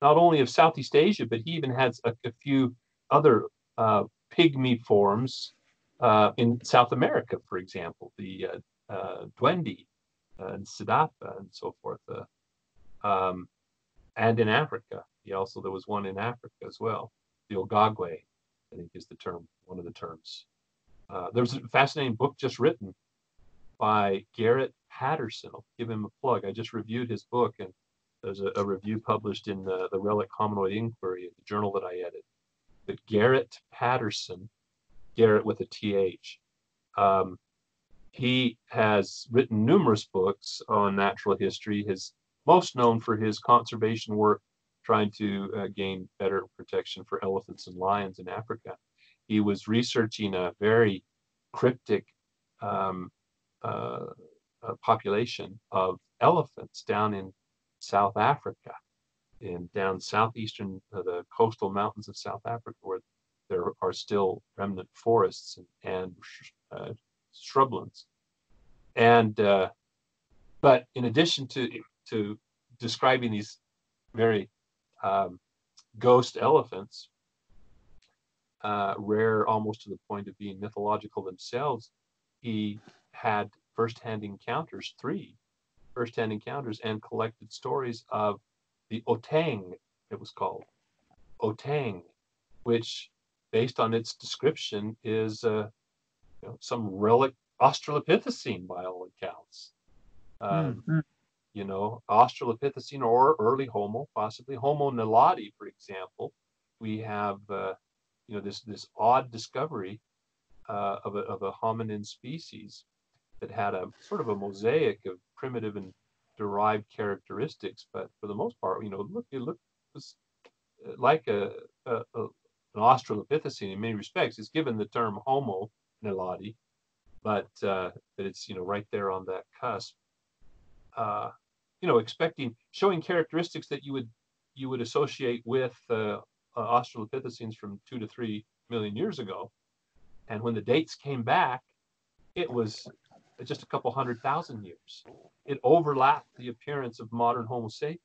not only of Southeast Asia, but he even has a, a few other uh, pygmy forms uh, in South America, for example, the uh, uh Duende and Sidapa and so forth, uh, um, and in Africa. He also there was one in Africa as well, the Agogwe, I think is the term, one of the terms. Uh, there was a fascinating book just written by Gareth Patterson. I'll give him a plug. I just reviewed his book, and there's a, a review published in the, the Relic Hominoid Inquiry, the journal that I edit. But Gareth Patterson, Gareth with a TH, um, he has written numerous books on natural history. His most known for his conservation work, trying to uh, gain better protection for elephants and lions in Africa. He was researching a very cryptic um, uh, population of elephants down in South Africa, in down southeastern uh, the coastal mountains of South Africa, where there are still remnant forests and, and uh, shrublands. And uh, but in addition to to describing these very um, ghost elephants, uh, rare almost to the point of being mythological themselves, he had firsthand encounters, three firsthand encounters, and collected stories of the Otang, it was called. Otang, which, based on its description, is uh, you know, some relic Australopithecine by all accounts. Mm-hmm. You know, Australopithecine or early Homo, possibly Homo naledi, for example. We have, uh, you know, this this odd discovery uh, of, a, of a hominin species that had a sort of a mosaic of primitive and derived characteristics, but for the most part, you know, look, it looked uh, like a, a, a an Australopithecine in many respects. It's given the term Homo naledi, but uh, but it's you know right there on that cusp. Uh, you know, expecting showing characteristics that you would you would associate with uh, uh, Australopithecines from two to three million years ago, and when the dates came back, it was just a couple hundred thousand years. It overlapped the appearance of modern Homo sapiens.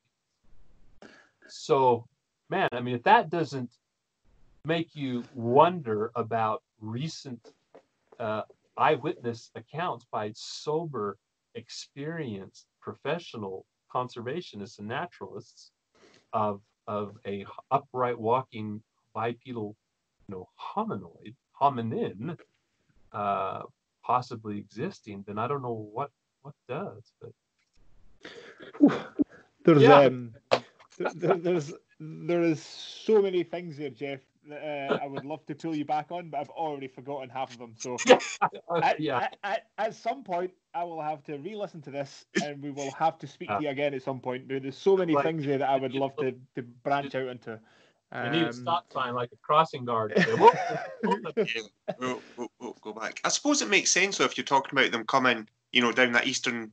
So, man, I mean, if that doesn't make you wonder about recent uh, eyewitness accounts by sober, experienced, professional conservationists and naturalists of of a upright walking bipedal, you know, hominoid, hominin, uh, possibly existing, then I don't know what what does. But there's yeah. um, there, there's there is so many things here, Jeff. That, uh, I would love to pull you back on, but I've already forgotten half of them. So, [laughs] at, yeah. At, at, at, some point, I will have to re-listen to this, and we will have to speak to [laughs] you again at some point. There's so many like, things here that I would love to, to branch out into. Um, need a stop sign like a crossing guard. [laughs] we'll, we'll, we'll, go back. I suppose it makes sense though if you're talking about them coming, you know, down that eastern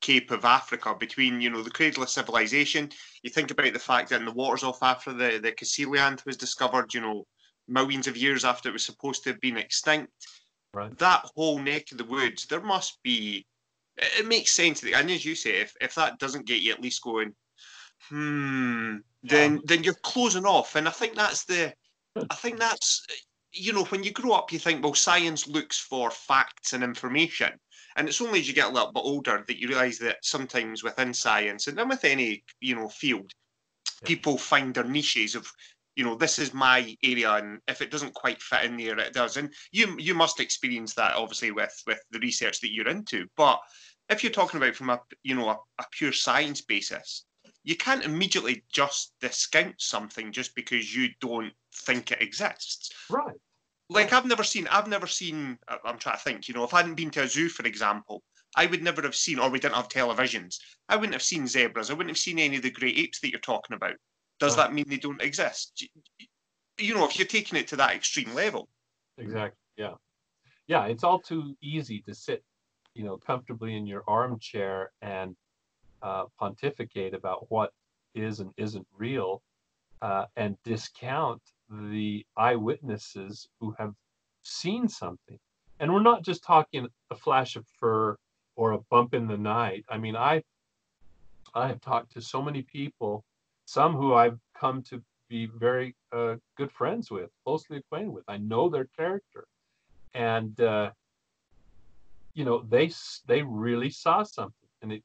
cape of Africa between, you know, the cradle of civilization. You think about the fact that in the waters off Africa, the, the coelacanth was discovered, you know, millions of years after it was supposed to have been extinct. Right. That whole neck of the woods, there must be. It makes sense. And as you say, if, if that doesn't get you at least going, hmm, then yeah. then you're closing off. And I think that's the, [laughs] I think that's, you know, when you grow up, you think, well, science looks for facts and information. And it's only as you get a little bit older that you realise that sometimes within science and then with any, you know, field, yeah. people find their niches of, you know, this is my area, and if it doesn't quite fit in there, it does. And you you must experience that obviously with with the research that you're into. But if you're talking about from a you know a, a pure science basis, you can't immediately just discount something just because you don't think it exists. Right. Like I've never seen, I've never seen. I'm trying to think. You know, if I hadn't been to a zoo, for example, I would never have seen, or we didn't have televisions. I wouldn't have seen zebras. I wouldn't have seen any of the great apes that you're talking about. Does that mean they don't exist? You know, if you're taking it to that extreme level. Exactly. Yeah. Yeah. It's all too easy to sit, you know, comfortably in your armchair and uh, pontificate about what is and isn't real uh, and discount the eyewitnesses who have seen something. And we're not just talking a flash of fur or a bump in the night. I mean, I I have talked to so many people, some who I've come to be very uh, good friends with, closely acquainted with. I know their character, and uh, you know they they really saw something, and it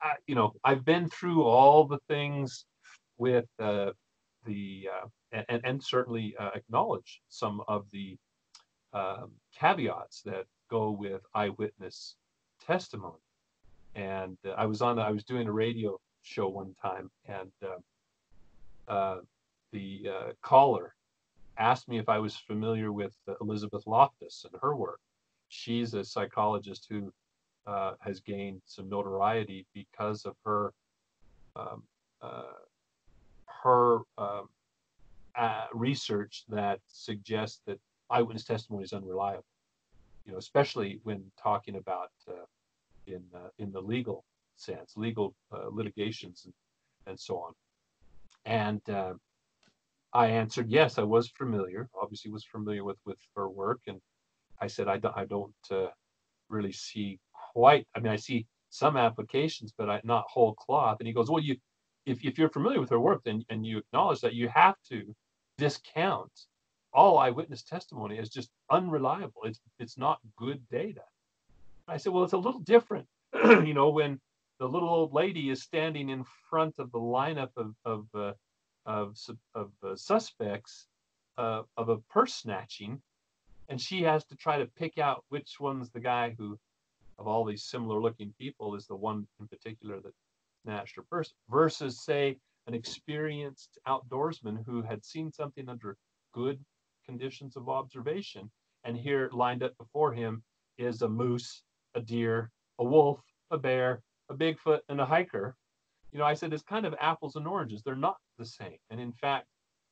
I, you know, I've been through all the things with uh, the uh, and and certainly uh, acknowledge some of the um, caveats that go with eyewitness testimony. And uh, I was on, I was doing a radio show one time, and uh, uh, the caller asked me if I was familiar with Elizabeth Loftus and her work. She's a psychologist who uh, has gained some notoriety because of her um, uh, her um, uh, research that suggests that eyewitness testimony is unreliable. You know, especially when talking about uh, in uh, in the legal sense, legal uh, litigations and, and so on. And uh, I answered yes, I was familiar. Obviously, was familiar with with her work, and I said I don't I don't uh, really see quite. I mean, I see some applications, but I, not whole cloth. And he goes, well, you if if you're familiar with her work, then and you acknowledge that you have to discount all eyewitness testimony as just unreliable. It's it's not good data. I said, well, it's a little different, [clears throat] you know, when the little old lady is standing in front of the lineup of of uh, of, of uh, suspects uh, of a purse snatching, and she has to try to pick out which one's the guy who, of all these similar looking people, is the one in particular that versus say an experienced outdoorsman who had seen something under good conditions of observation, and here lined up before him is a moose, a deer, a wolf, a bear, a Bigfoot, and a hiker. You know, I said it's kind of apples and oranges. They're not the same. And in fact,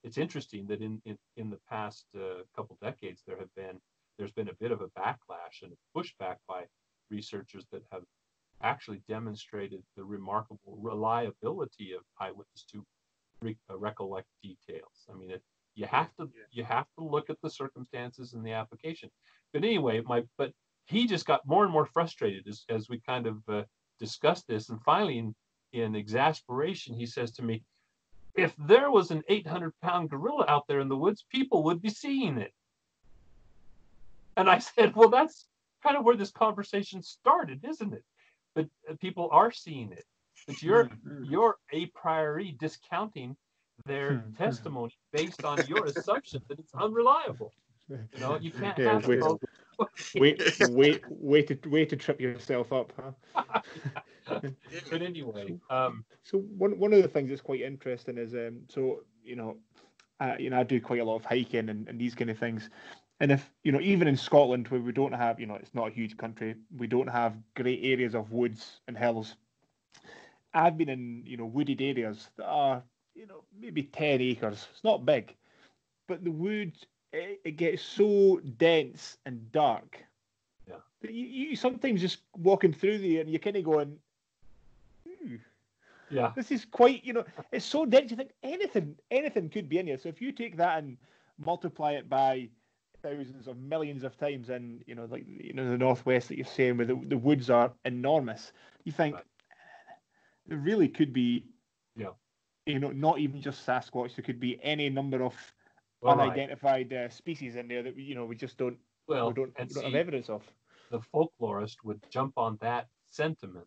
it's interesting that in in, in the past uh, couple decades there have been there's been a bit of a backlash and pushback by researchers that have actually demonstrated the remarkable reliability of eyewitness to re- uh, recollect details. I mean, it, you have to you have to look at the circumstances and the application. But anyway, my but he just got more and more frustrated as as we kind of uh, discussed this, and finally, in in exasperation, he says to me, "If there was an 800 pound gorilla out there in the woods, people would be seeing it." And I said, "Well, that's kind of where this conversation started, isn't it? But uh, people are seeing it. But you're Mm-hmm. you're a priori discounting their testimony based on your assumption that it's unreliable. You know, you can't Yeah, have wait, both. [laughs] wait, wait, wait to wait to trip yourself up, huh? [laughs] But anyway, um, So one one of the things that's quite interesting is um so you know uh, you know I do quite a lot of hiking and, and these kind of things, and if you know even in Scotland where we don't have you know it's not a huge country we don't have great areas of woods and hills. I've been in you know wooded areas that are you know maybe ten acres. It's not big, but the wood it, it gets so dense and dark. Yeah. that You, you sometimes just walking through there and you're kind of going, "Ooh, yeah, this is quite, you know, it's so dense. You think anything, anything could be in here. So if you take that and multiply it by thousands of millions of times, and you know, like you know, the northwest that you're saying, where the, the woods are enormous, you think Right. there really could be, Yeah. you know, not even just Sasquatch. There could be any number of well, right. unidentified uh, species in there that we, you know, we just don't, well, we don't, we don't have evidence of. the folklorist would jump on that sentiment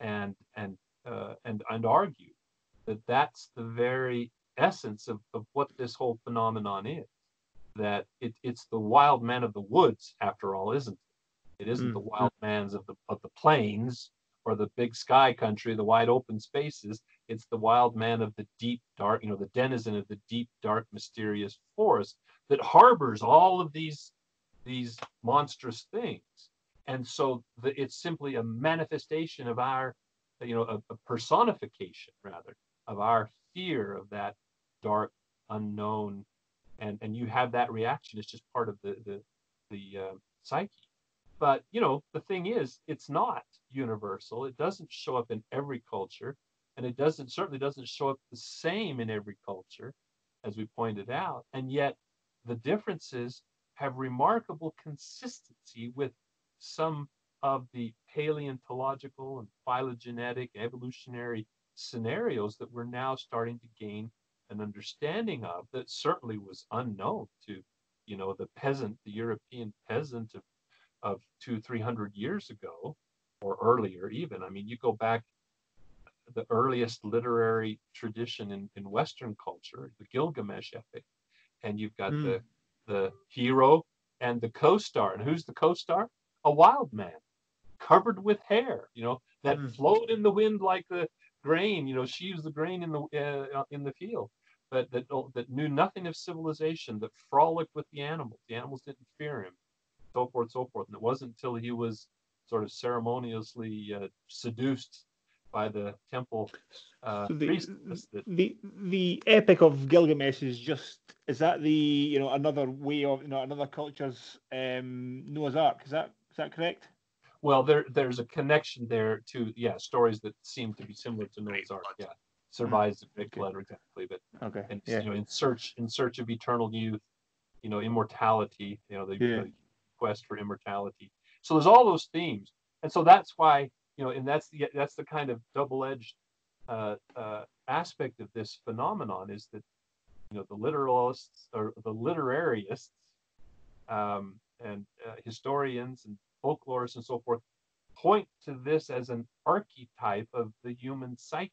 and and uh, and and argue that that's the very essence of, of what this whole phenomenon is that it, it's the wild man of the woods after all isn't it? It isn't Mm. the wild mans of the of the plains or the big sky country the wide open spaces. It's the wild man of the deep dark you know the denizen of the deep dark mysterious forest that harbors all of these these monstrous things. And so the, it's simply a manifestation of our you know a, a personification rather of our fear of that dark unknown and and you have that reaction it's just part of the the the uh, psyche. But you know the thing is it's not universal. It doesn't show up in every culture and it doesn't certainly doesn't show up the same in every culture as we pointed out. And yet the differences have remarkable consistency with some of the paleontological and phylogenetic evolutionary scenarios that we're now starting to gain an understanding of that certainly was unknown to you know the peasant the european peasant of, of two three hundred years ago or earlier even. I mean you go back the earliest literary tradition in, in western culture the gilgamesh epic and you've got Hmm. the the hero and the co-star. And who's the co-star? A wild man covered with hair you know that Hmm. flowed in the wind like the grain. You know she was the grain in the uh, in the field but that that knew nothing of civilization that frolicked with the animals the animals didn't fear him so forth so forth and it wasn't until he was sort of ceremoniously uh, seduced by the temple uh, So the, priestess that the the epic of Gilgamesh is just is that the you know another way of you know another culture's um, Noah's Ark is that is that correct? Well, there there's a connection there to yeah stories that seem to be similar to Noah's Ark. Yeah, survives the big flood exactly, but Okay. and Yeah. you know in search in search of eternal youth, you know immortality, you know the, Yeah. the quest for immortality. So there's all those themes, and so that's why you know, and that's the that's the kind of double-edged uh, uh, aspect of this phenomenon is that you know the literalists or the literarists um, and uh, historians and folklorists and so forth point to this as an archetype of the human psyche.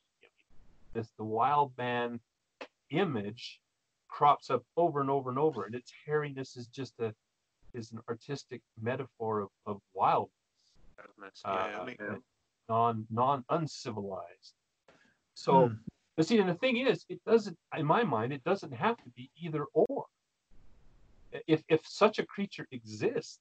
This the wild man image crops up over and over and over, and its hairiness is just a is an artistic metaphor of, of wild, Yeah, uh, that makes- and non non uncivilized. So, Hmm. but see, and the thing is, it doesn't, in my mind, it doesn't have to be either or. If if such a creature exists,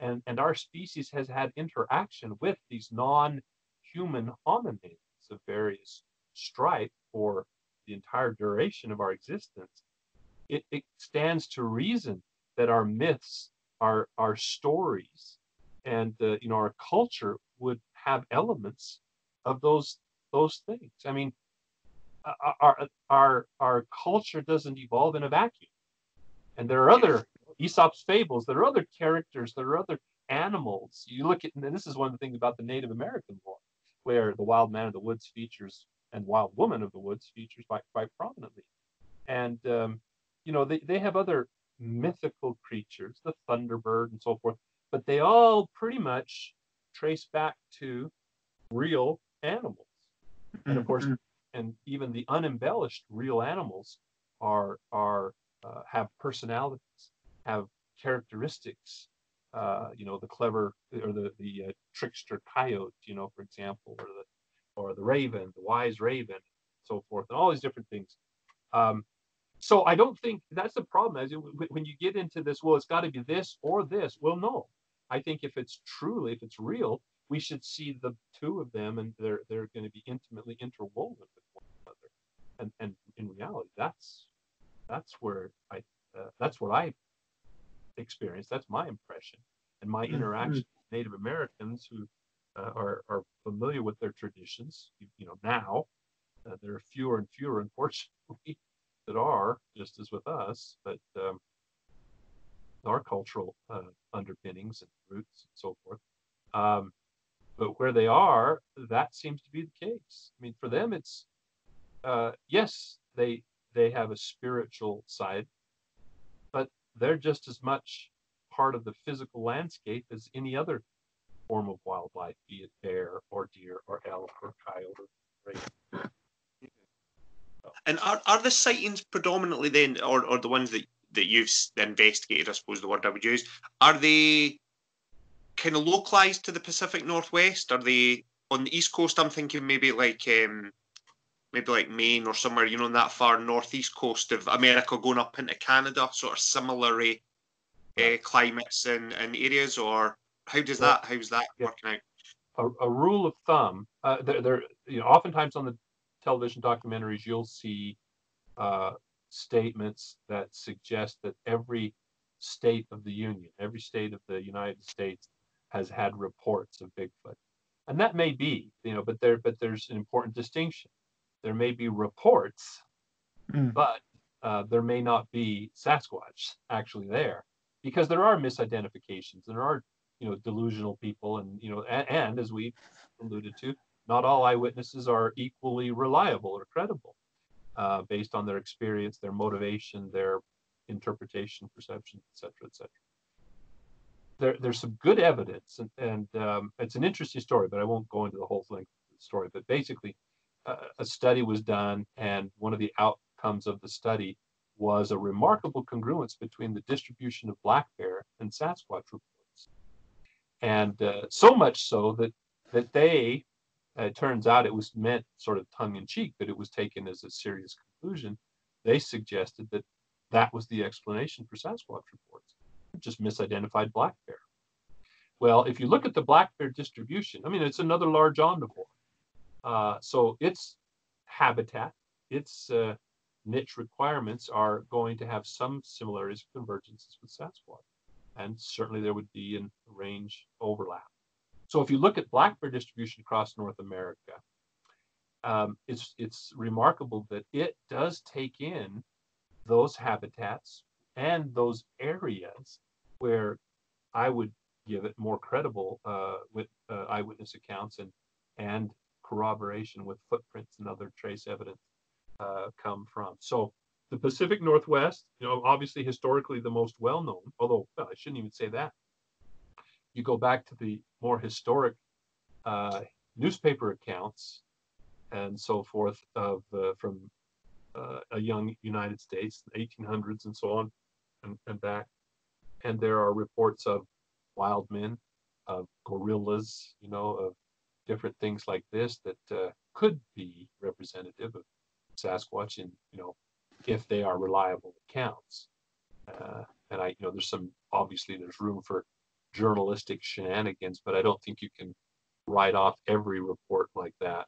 and and our species has had interaction with these non-human hominids of various stripe for the entire duration of our existence, it, it stands to reason that our myths, our our stories, and uh, you know our culture would have elements of those those things. I mean, our our our culture doesn't evolve in a vacuum, and there are other Aesop's fables. There are other characters. There are other animals. You look at, and this is one of the things about the Native American lore, where the wild man of the woods features and wild woman of the woods features quite quite prominently, and um, you know they they have other mythical creatures, the thunderbird and so forth, but they all pretty much trace back to real animals. And of course, and even the unembellished real animals are are uh, have personalities, have characteristics. Uh, you know, the clever or the the uh, trickster coyote, you know, for example, or the or the raven, the wise raven, so forth, and all these different things. Um, so I don't think that's the problem. As you- when you get into this, well, it's got to be this or this. Well, no. I think if it's truly, if it's real, we should see the two of them, and they're they're going to be intimately interwoven with one another. And and in reality, that's that's where I uh, that's what I experienced. That's my impression, and my Mhm. interaction with Native Americans who uh, are are familiar with their traditions. You, you know, now uh, there are fewer and fewer, [laughs] unfortunately, that are just as with us, but um, our cultural uh, underpinnings and roots and so forth. Um, but where they are, that seems to be the case. I mean, for them, it's uh, yes, they they have a spiritual side, but they're just as much part of the physical landscape as any other form of wildlife, be it bear or deer or elk or coyote raven. And are, are the sightings predominantly then, or, or the ones that, that you've investigated, I suppose the word I would use, are they kind of localized to the Pacific Northwest? Are they on the East Coast? I'm thinking maybe like um, maybe like Maine or somewhere, you know, on that far northeast coast of America, going up into Canada, sort of similar uh, climates and, and areas, or how does Well, that how's that yeah. working out? a, a rule of thumb. Uh, there, there, you know, oftentimes on the television documentaries, you'll see uh, statements that suggest that every state of the union, every state of the United States, has had reports of Bigfoot, and that may be, you know, but there, but there's an important distinction. There may be reports, Mm. but uh, there may not be Sasquatch actually there, because there are misidentifications and there are you know delusional people. And you know and, and as we alluded to not all eyewitnesses are equally reliable or credible uh, based on their experience their motivation their interpretation perception etc etc there, there's some good evidence and, and um, it's an interesting story but i won't go into the whole thing story. But basically uh, a study was done and one of the outcomes of the study was a remarkable congruence between the distribution of black bear and sasquatch and uh, so much so that that they uh, it turns out it was meant sort of tongue in cheek but it was taken as a serious conclusion. They suggested that that was the explanation for sasquatch reports. Just misidentified black bear. Well if you look at the black bear distribution i mean it's another large omnivore. Uh, so its habitat its uh, niche requirements are going to have some similarities convergences with sasquatch and certainly there would be a range overlap. So if you look at black bear distribution across North America, um, it's it's remarkable that it does take in those habitats and those areas where I would give it more credible uh, with uh, eyewitness accounts and and corroboration with footprints and other trace evidence uh, come from. So the Pacific Northwest, you know, obviously historically the most well known, although well, I shouldn't even say that. You go back to the more historic uh, newspaper accounts and so forth of uh, from uh, a young United States, 1800s and so on, and, and back. And there are reports of wild men, of gorillas, you know, of different things like this that uh, could be representative of Sasquatch, and you know, if they are reliable accounts. Uh, and I, you know, there's some obviously there's room for journalistic shenanigans, but I don't think you can write off every report like that.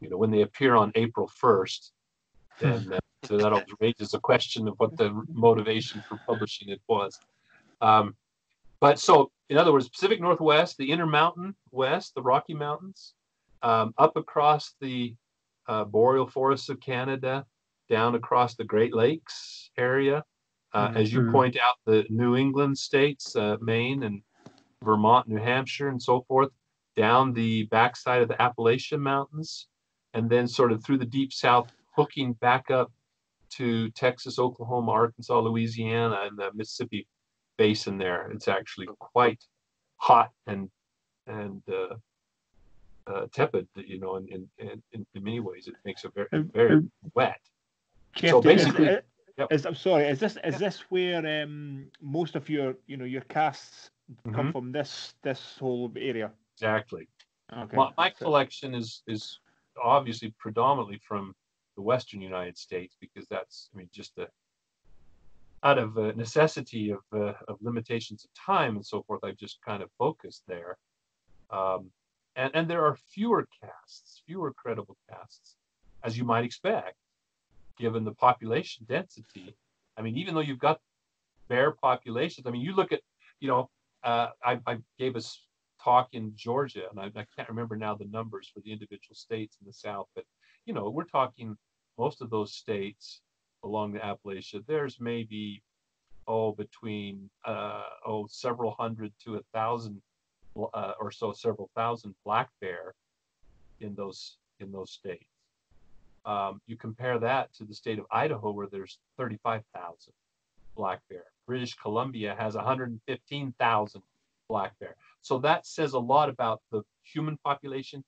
You know, when they appear on April 1st, [laughs] then uh, so that raises a question of what the motivation for publishing it was. Um, but so, in other words, Pacific Northwest, the Intermountain West, the Rocky Mountains, um, up across the uh, boreal forests of Canada, down across the Great Lakes area. Uh, mm-hmm. As you mm-hmm. point out, the New England states, uh, Maine and Vermont, New Hampshire, and so forth, down the backside of the Appalachian Mountains, and then sort of through the deep south, hooking back up to Texas, Oklahoma, Arkansas, Louisiana, and the Mississippi basin there. It's actually quite hot and and uh, uh, tepid, you know, in, in, in, in many ways. It makes it very, very wet. Jeff, so basically, is, yep. is, I'm sorry, is this is this where um, most of your you know your casts mm-hmm. come from? This this whole area. Exactly. Okay. My, my collection is is obviously predominantly from the Western United States because that's I mean just the out of uh, necessity of uh, of limitations of time and so forth. I've just kind of focused there. Um, and, and there are fewer casts, fewer credible casts, as you might expect, given the population density. I mean, even though you've got bear populations, I mean, you look at, you know, uh, I, I, gave a talk in Georgia, and I, I, can't remember now the numbers for the individual states in the South, but, you know, we're talking most of those states along the Appalachia, there's maybe, oh, between, uh, oh, several hundred to a thousand uh, or so, several thousand black bear in those in those states. Um, you compare that to the state of Idaho, where there's 35,000 black bear. British Columbia has 115,000 black bear. So that says a lot about the human population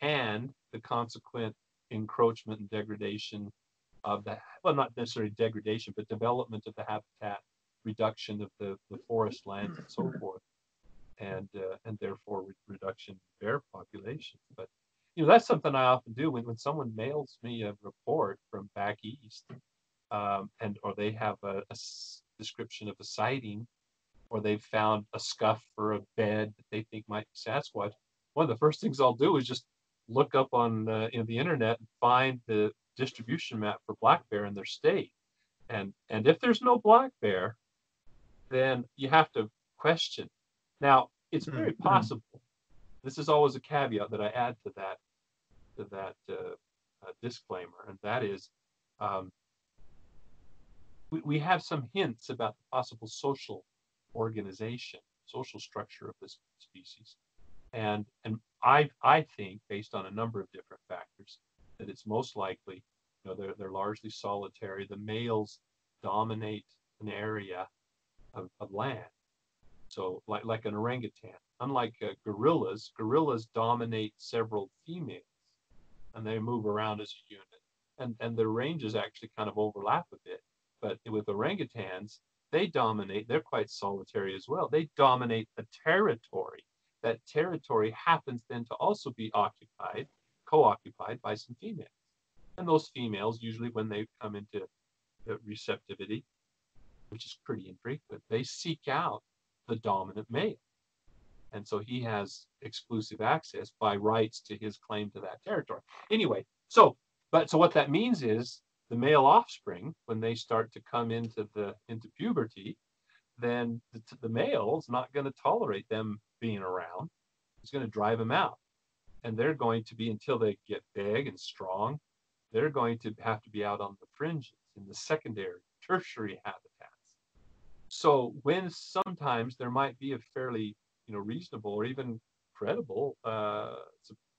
and the consequent encroachment and degradation of the well, not necessarily degradation, but development of the habitat, reduction of the, the forest lands, and so forth and uh, and therefore re- reduction bear population. But you know that's something I often do when, when someone mails me a report from back east, um, and or they have a description of a sighting, or they've found a scuff for a bed that they think might be Sasquatch. One of the first things I'll do is just look up on uh, you know, the internet and find the distribution map for black bear in their state. And and if there's no black bear, then you have to question now, it's very mm-hmm. possible. This is always a caveat that I add to that to that uh, uh, disclaimer, and that is um, we, we have some hints about the possible social organization, social structure of this species, and and I I think based on a number of different factors that it's most likely, you know, they're they're largely solitary. The males dominate an area of, of land so like, like an orangutan. Unlike uh, gorillas, gorillas dominate several females and they move around as a unit. And, and their ranges actually kind of overlap a bit. But with orangutans, they dominate, they're quite solitary as well. They dominate a territory. That territory happens then to also be occupied, co occupied by some females. And those females, usually when they come into receptivity, which is pretty infrequent, they seek out the dominant male. And so he has exclusive access by rights to his claim to that territory. Anyway, so but so what that means is the male offspring, when they start to come into the into puberty, then the, the male is not going to tolerate them being around. is going to drive them out. And they're going to be, until they get big and strong, they're going to have to be out on the fringes in the secondary, tertiary habitats. So when sometimes there might be a fairly, you know, reasonable or even credible, uh,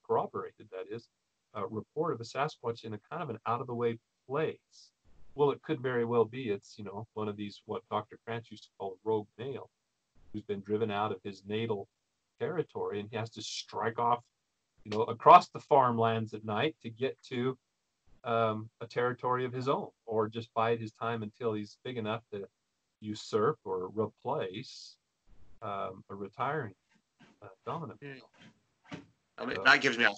corroborated that is, uh, report of a Sasquatch in a kind of an out of the way place. Well, it could very well be it's, you know, one of these, what Dr. Krantz used to call a rogue male who's been driven out of his natal territory and he has to strike off, you know, across the farmlands at night to get to um, a territory of his own or just bide his time until he's big enough to usurp or replace um, a retiring uh, dominant male. I mean, that gives me a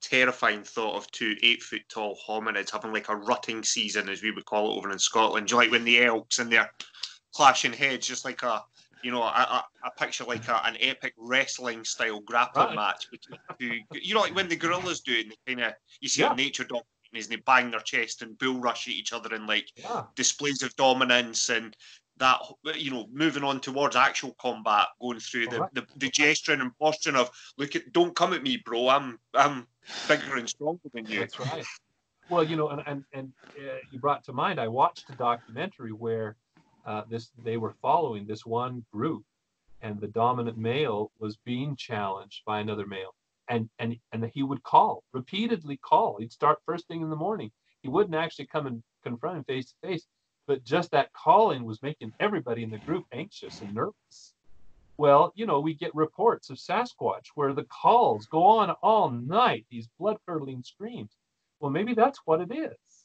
terrifying thought of two eight foot tall hominids having like a rutting season, as we would call it over in Scotland. Do you like when the elks and their clashing heads, just like a you know, I, I, picture like a, an epic wrestling style grappling right. match between two. You know, like when the gorillas do it, and they kind of you see yeah. a nature dog and they bang their chest and bull rush at each other and like yeah. displays of dominance and that you know moving on towards actual combat going through the, right. the, the gesturing and posturing of look at don't come at me bro. I'm i'm bigger and stronger than you. That's right. Well you know and and, and uh, you brought to mind i watched a documentary where uh, this they were following this one group and the dominant male was being challenged by another male and and and he would call repeatedly call. He'd start first thing in the morning. He wouldn't actually come and confront him face to face but just that calling was making everybody in the group anxious and nervous well you know we get reports of sasquatch where the calls go on all night these blood curdling screams well maybe that's what it is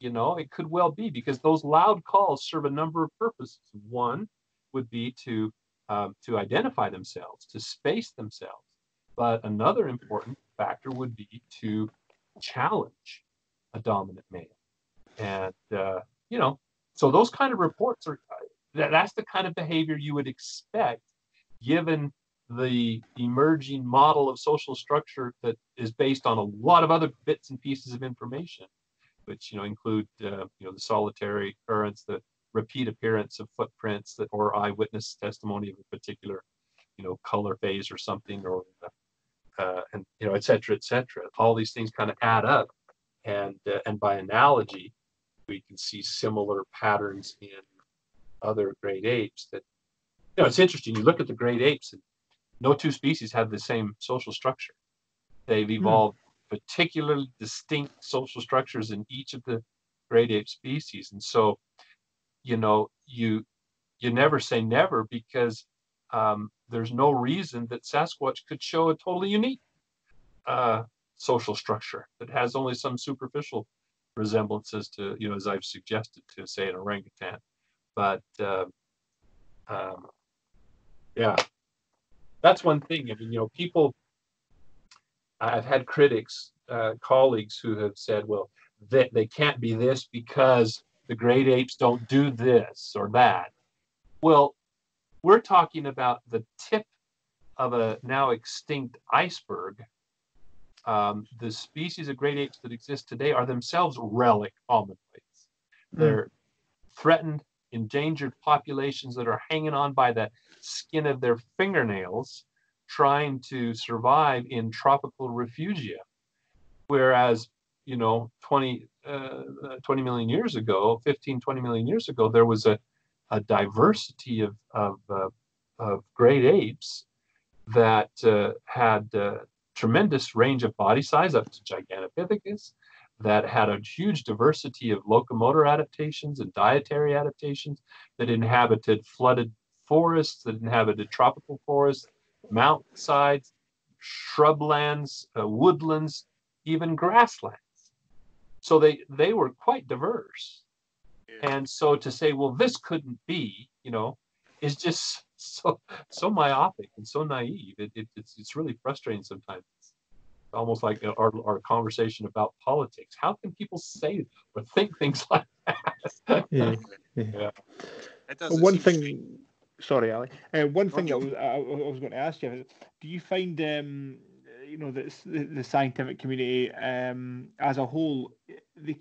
you know, it could well be because those loud calls serve a number of purposes. One would be to um, to identify themselves, to space themselves. But another important factor would be to challenge a dominant male. And uh, you know, so those kind of reports are that, that's the kind of behavior you would expect given the emerging model of social structure that is based on a lot of other bits and pieces of information which you know include uh, you know the solitary occurrence, the repeat appearance of footprints that or eyewitness testimony of a particular you know color phase or something or uh, and you know et cetera et cetera. All these things kind of add up and uh, and by analogy we can see similar patterns in other great apes that you know it's interesting you look at the great apes and no two species have the same social structure they've hmm. evolved particularly distinct social structures in each of the great ape species. And so, you know, you you never say never because um, there's no reason that Sasquatch could show a totally unique uh, social structure that has only some superficial resemblances to, you know, as I've suggested to say an orangutan. But uh, um, yeah, that's one thing. I mean, you know, people I've had critics, uh, colleagues who have said, well, they can't be this because the great apes don't do this or that. Well, we're talking about the tip of a now extinct iceberg. Um, the species of great apes that exist today are themselves relic hominoids. Mm. They're threatened, endangered populations that are hanging on by the skin of their fingernails trying to survive in tropical refugia. Whereas, you know, 20, uh, 20 million years ago, 15, 20 million years ago, there was a, a diversity of, of, uh, of great apes that uh, had tremendous range of body size up to Gigantopithecus, that had a huge diversity of locomotor adaptations and dietary adaptations, that inhabited flooded forests, that inhabited tropical forests, mountainsides, shrublands, uh, woodlands, even grasslands. So they, they were quite diverse. Yeah. And so to say, well, this couldn't be, you know, is just so so myopic and so naive. It, it, it's, it's really frustrating sometimes. It's almost like our, our conversation about politics. How can people say or think things [laughs] like that? yeah. yeah. yeah. One thing Sorry, Ali. Uh, one thing I was, I, was going to ask you: Do you find, um, you know, the, the scientific community um, as a whole, they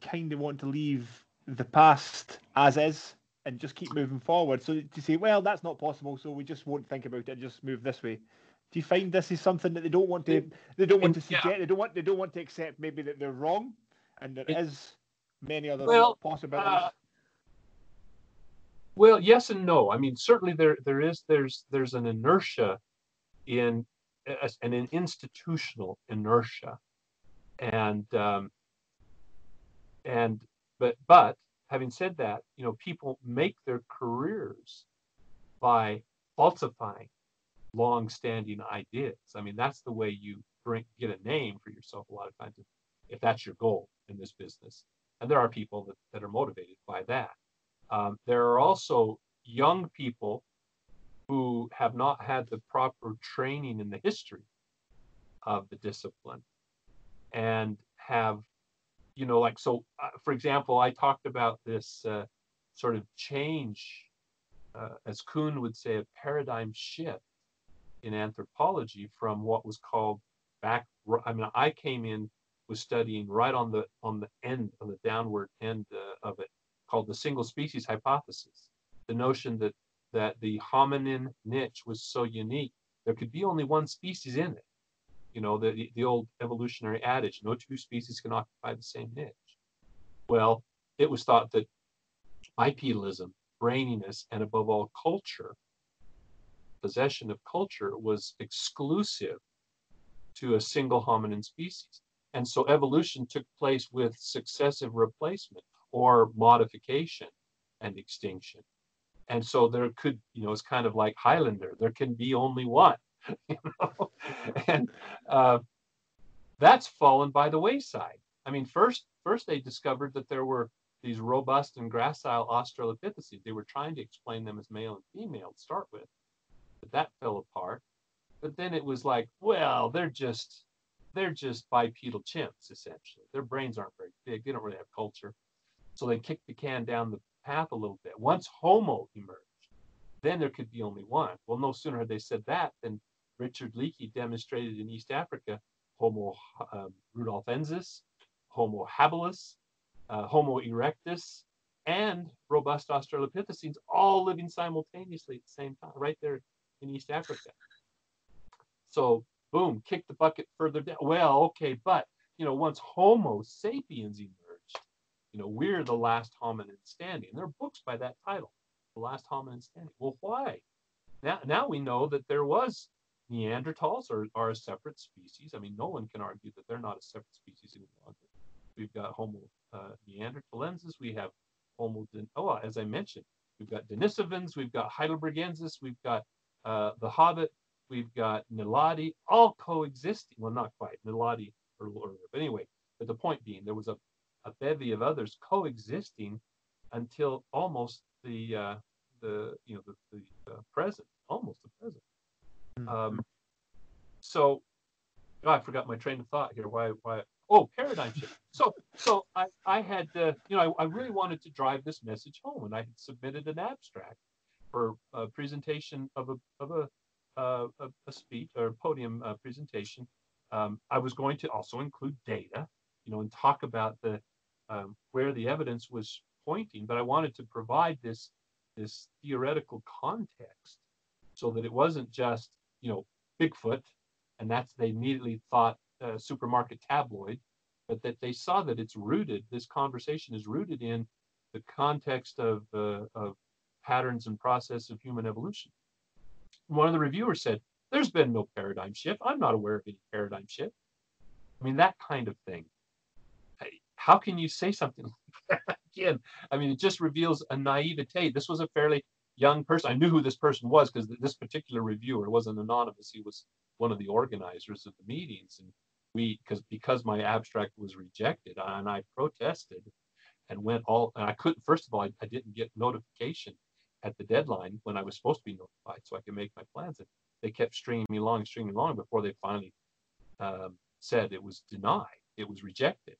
kind of want to leave the past as is and just keep moving forward? So to say, well, that's not possible, so we just won't think about it, just move this way. Do you find this is something that they don't want to they don't want to Yeah. they don't want they don't want to accept maybe that they're wrong, and there is It- many other Well, possibilities. uh, Well, yes and no. I mean, certainly there there is there's there's an inertia in and an institutional inertia, and um, and but but having said that, you know, people make their careers by falsifying long-standing ideas. I mean, that's the way you bring get a name for yourself a lot of times, if, that's your goal in this business. And there are people that, that are motivated by that. Um, there are also young people who have not had the proper training in the history of the discipline and have, you know, like, so uh, for example, I talked about this uh, sort of change, uh, as Kuhn would say, a paradigm shift in anthropology from what was called back. I mean, I came in was studying right on the on the end of the downward end uh, of it called the single species hypothesis the notion that that the hominin niche was so unique there could be only one species in it you know the the, old evolutionary adage no two species can occupy the same niche. Well it was thought that bipedalism braininess and above all culture possession of culture was exclusive to a single hominin species. And so evolution took place with successive replacement or modification and extinction. And so there could, you know, it's kind of like Highlander, there can be only one, [laughs] and uh, that's fallen by the wayside. I mean, first, first they discovered that there were these robust and gracile Australopithecines. They were trying to explain them as male and female to start with, but that fell apart. But then it was like, well, they're just they're just bipedal chimps essentially. Their brains aren't very big. They don't really have culture. So they kicked the can down the path a little bit. Once Homo emerged, then there could be only one. Well, no sooner had they said that than Richard Leakey demonstrated in East Africa Homo um, rudolfensis, Homo habilis, uh, Homo erectus, and robust Australopithecines all living simultaneously at the same time, right there in East Africa. So boom, kick the bucket further down. Well, okay, but you know, once Homo sapiens emerged, you know, we're the last hominin standing. There are books by that title, The Last Hominin Standing. Well, why? Now, now we know that there was Neanderthals are, are a separate species. I mean, no one can argue that they're not a separate species any longer. We've got Homo uh, neanderthalensis. We have Homo, Den- oh, as I mentioned, we've got Denisovans, we've got Heidelbergensis, we've got uh, the Hobbit, we've got Naledi, all coexisting. Well, not quite Naledi earlier, but anyway. But the point being, there was a, a bevy of others coexisting until almost the uh, the you know the, the uh, present, almost the present. Um, so, oh, I forgot my train of thought here. Why? Why? Oh, paradigm shift. So, so I, I had, uh, you know, I, I really wanted to drive this message home, and I had submitted an abstract for a presentation of a of a uh, a, a speech or a podium uh, presentation. Um, I was going to also include data, you know, and talk about the um, where the evidence was pointing, but I wanted to provide this this theoretical context so that it wasn't just you know Bigfoot, and that's they immediately thought uh, supermarket tabloid, but that they saw that it's rooted. This conversation is rooted in the context of uh, of patterns and process of human evolution. One of the reviewers said, "There's been no paradigm shift. I'm not aware of any paradigm shift." I mean that kind of thing. How can you say something [laughs] like that again? I mean, it just reveals a naivete. This was a fairly young person. I knew who this person was because this particular reviewer wasn't anonymous. He was one of the organizers of the meetings, and we because because my abstract was rejected, and I protested and went all. And I couldn't. First of all, I, I didn't get notification at the deadline when I was supposed to be notified, so I could make my plans. And they kept stringing me along, stringing me along before they finally um, said it was denied. It was rejected.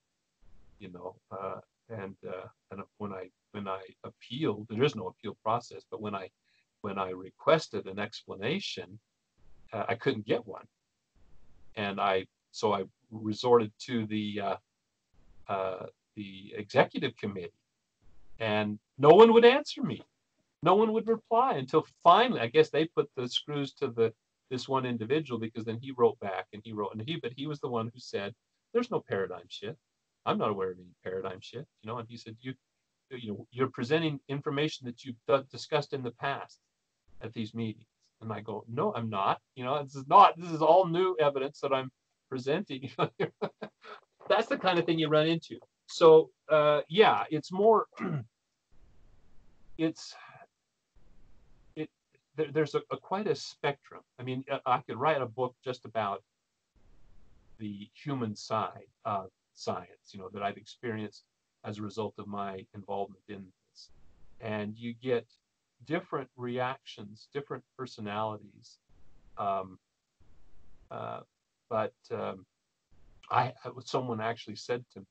You know, uh, and uh, and when I when I appealed, there is no appeal process, but when I when I requested an explanation, uh, I couldn't get one, and I so I resorted to the uh, uh, the executive committee, and no one would answer me. No one would reply until finally, I guess they put the screws to the this one individual because then he wrote back and he wrote and he but he was the one who said there's no paradigm shift i'm not aware of any paradigm shift you know and he said you you know you're presenting information that you've discussed in the past at these meetings. And i go no i'm not. You know this is not this is all new evidence that i'm presenting. [laughs] That's the kind of thing you run into. So uh, yeah it's more [clears throat] it's there, there's a, a, quite a spectrum. I mean, uh, I could write a book just about the human side of science, you know, that I've experienced as a result of my involvement in this. And you get different reactions, different personalities. Um, uh, but um, I, someone actually said to me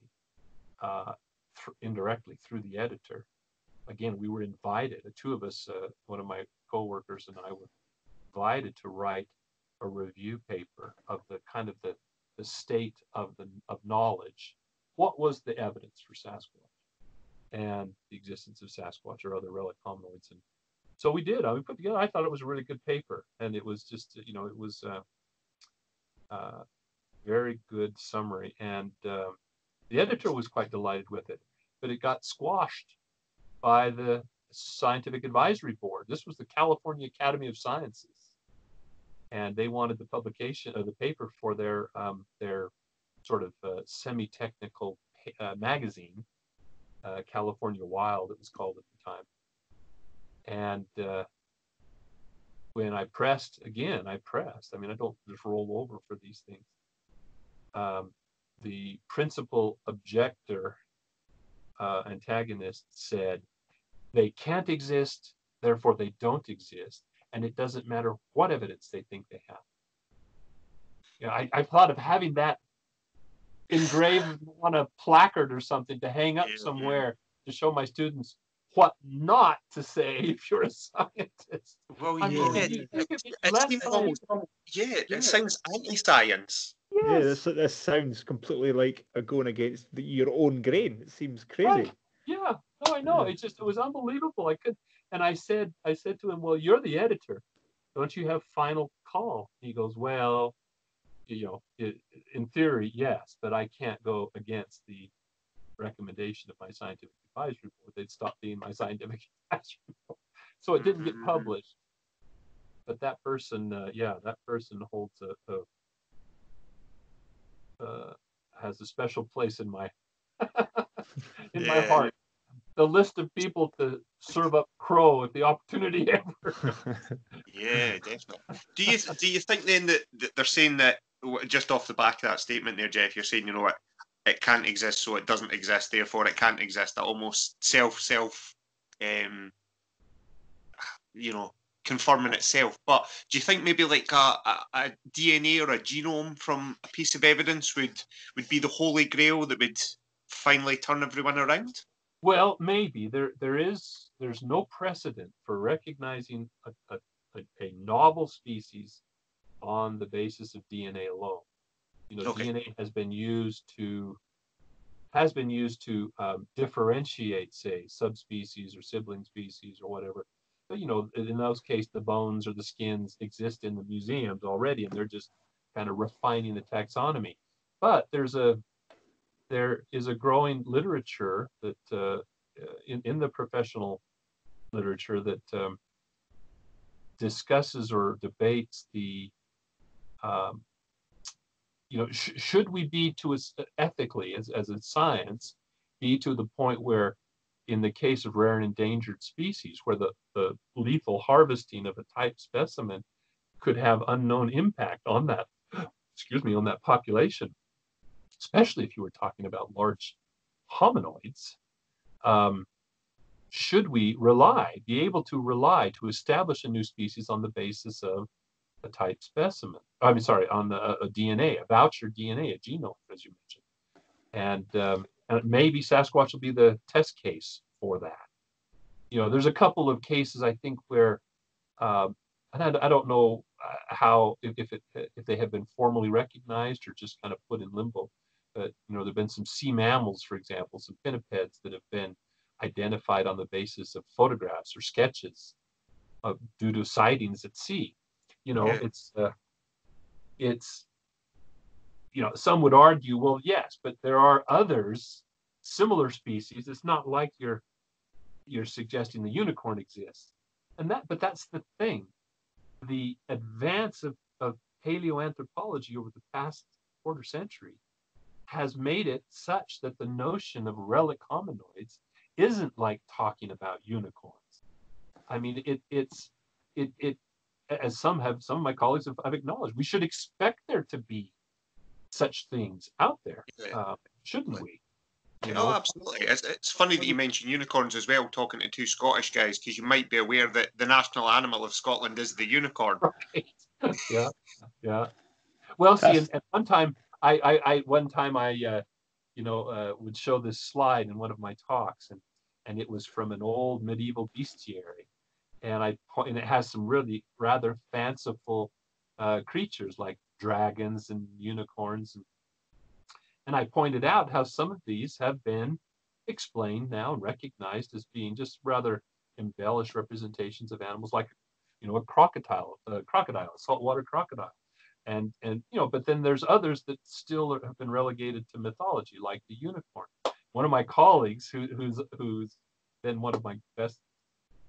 uh, th- indirectly through the editor, again, we were invited, the two of us, uh, one of my coworkers and I were invited to write a review paper of the kind of the, the state of the of knowledge. What was the evidence for Sasquatch and the existence of Sasquatch or other relic hominoids? And so we did. I we put together. I thought it was a really good paper, and it was just you know it was uh, uh, very good summary, and uh, the editor was quite delighted with it, but it got squashed by the Scientific Advisory Board. This was the California Academy of Sciences, and they wanted the publication of the paper for their um, their sort of uh, semi-technical uh, magazine, uh, California Wild, it was called at the time. And uh, when I pressed again, I pressed. I mean, I don't just roll over for these things. Um, the principal objector uh, antagonist said, they can't exist, therefore they don't exist, and it doesn't matter what evidence they think they have. Know, I, I thought of having that engraved on a placard or something to hang up yeah, somewhere to show my students what not to say [laughs] if you're a scientist. Well, I mean, yeah, you, you it, almost, yeah, yeah, it sounds anti-science. Yes. Yeah, this, this sounds completely like a going against the, your own grain. It seems crazy. Right. Yeah, no, I know. It just it was unbelievable. I could, and I said, I said to him, "Well, you're the editor. Don't you have final call?" He goes, "Well, you know, it, in theory, yes, but I can't go against the recommendation of my scientific advisory board. They'd stop being my [laughs] scientific advisory board. So it didn't get mm-hmm. published. But that person, uh, yeah, that person holds a, a uh, has a special place in my [laughs] in yeah. my heart the list of people to serve up crow if the opportunity [laughs] ever. yeah, definitely. Do you do you think then that, that, they're saying that just off the back of that statement there, Jeff? You're saying you know what it can't exist, so it doesn't exist, therefore it can't exist. That almost self self, um, you know, confirming itself. But do you think maybe like a, a, a, DNA or a genome from a piece of evidence would would be the holy grail that would finally turn everyone around? Well, maybe there there is there's no precedent for recognizing a, a, a novel species on the basis of DNA alone. You know, okay. DNA has been used to has been used to um, differentiate, say, subspecies or sibling species or whatever. But you know, in those cases, the bones or the skins exist in the museums already, and they're just kind of refining the taxonomy. But there's a there is a growing literature that uh, in, in the professional literature that um, discusses or debates the um, you know sh- should we be to us ethically as, as a science be to the point where in the case of rare and endangered species where the, the lethal harvesting of a type specimen could have unknown impact on that [gasps] excuse me on that population especially if you were talking about large hominoids, um, should we rely, be able to rely to establish a new species on the basis of a type specimen? I mean, sorry, on the, a DNA, a voucher DNA, a genome, as you mentioned. And, um, and maybe Sasquatch will be the test case for that. You know, there's a couple of cases I think where, uh, and I, I, don't know uh, how if, if it if they have been formally recognized or just kind of put in limbo. But you know, there've been some sea mammals, for example, some pinnipeds that have been identified on the basis of photographs or sketches of, due to sightings at sea. You know, Yeah. it's uh, it's you know some would argue, well, yes, but there are others similar species. It's not like you're you're suggesting the unicorn exists, and that but that's the thing. The advance of, of paleoanthropology over the past quarter century has made it such that the notion of relic hominoids isn't like talking about unicorns. I mean, it it's it it as some have some of my colleagues have, have acknowledged, we should expect there to be such things out there, Yeah. uh, shouldn't we? You oh, know, absolutely. It's, it's funny that you mentioned unicorns as well, talking to two Scottish guys, because you might be aware that the national animal of Scotland is the unicorn. [laughs] right? [laughs] yeah, yeah. Well, see, and one time, I, I, I, one time I, uh, you know, uh, would show this slide in one of my talks, and and it was from an old medieval bestiary, and I and it has some really rather fanciful uh, creatures like dragons and unicorns, and and I pointed out how some of these have been explained now and recognized as being just rather embellished representations of animals, like you know a crocodile, a crocodile, a saltwater crocodile, and and you know, but then there's others that still are, have been relegated to mythology, like the unicorn. One of my colleagues, who, who's who's been one of my best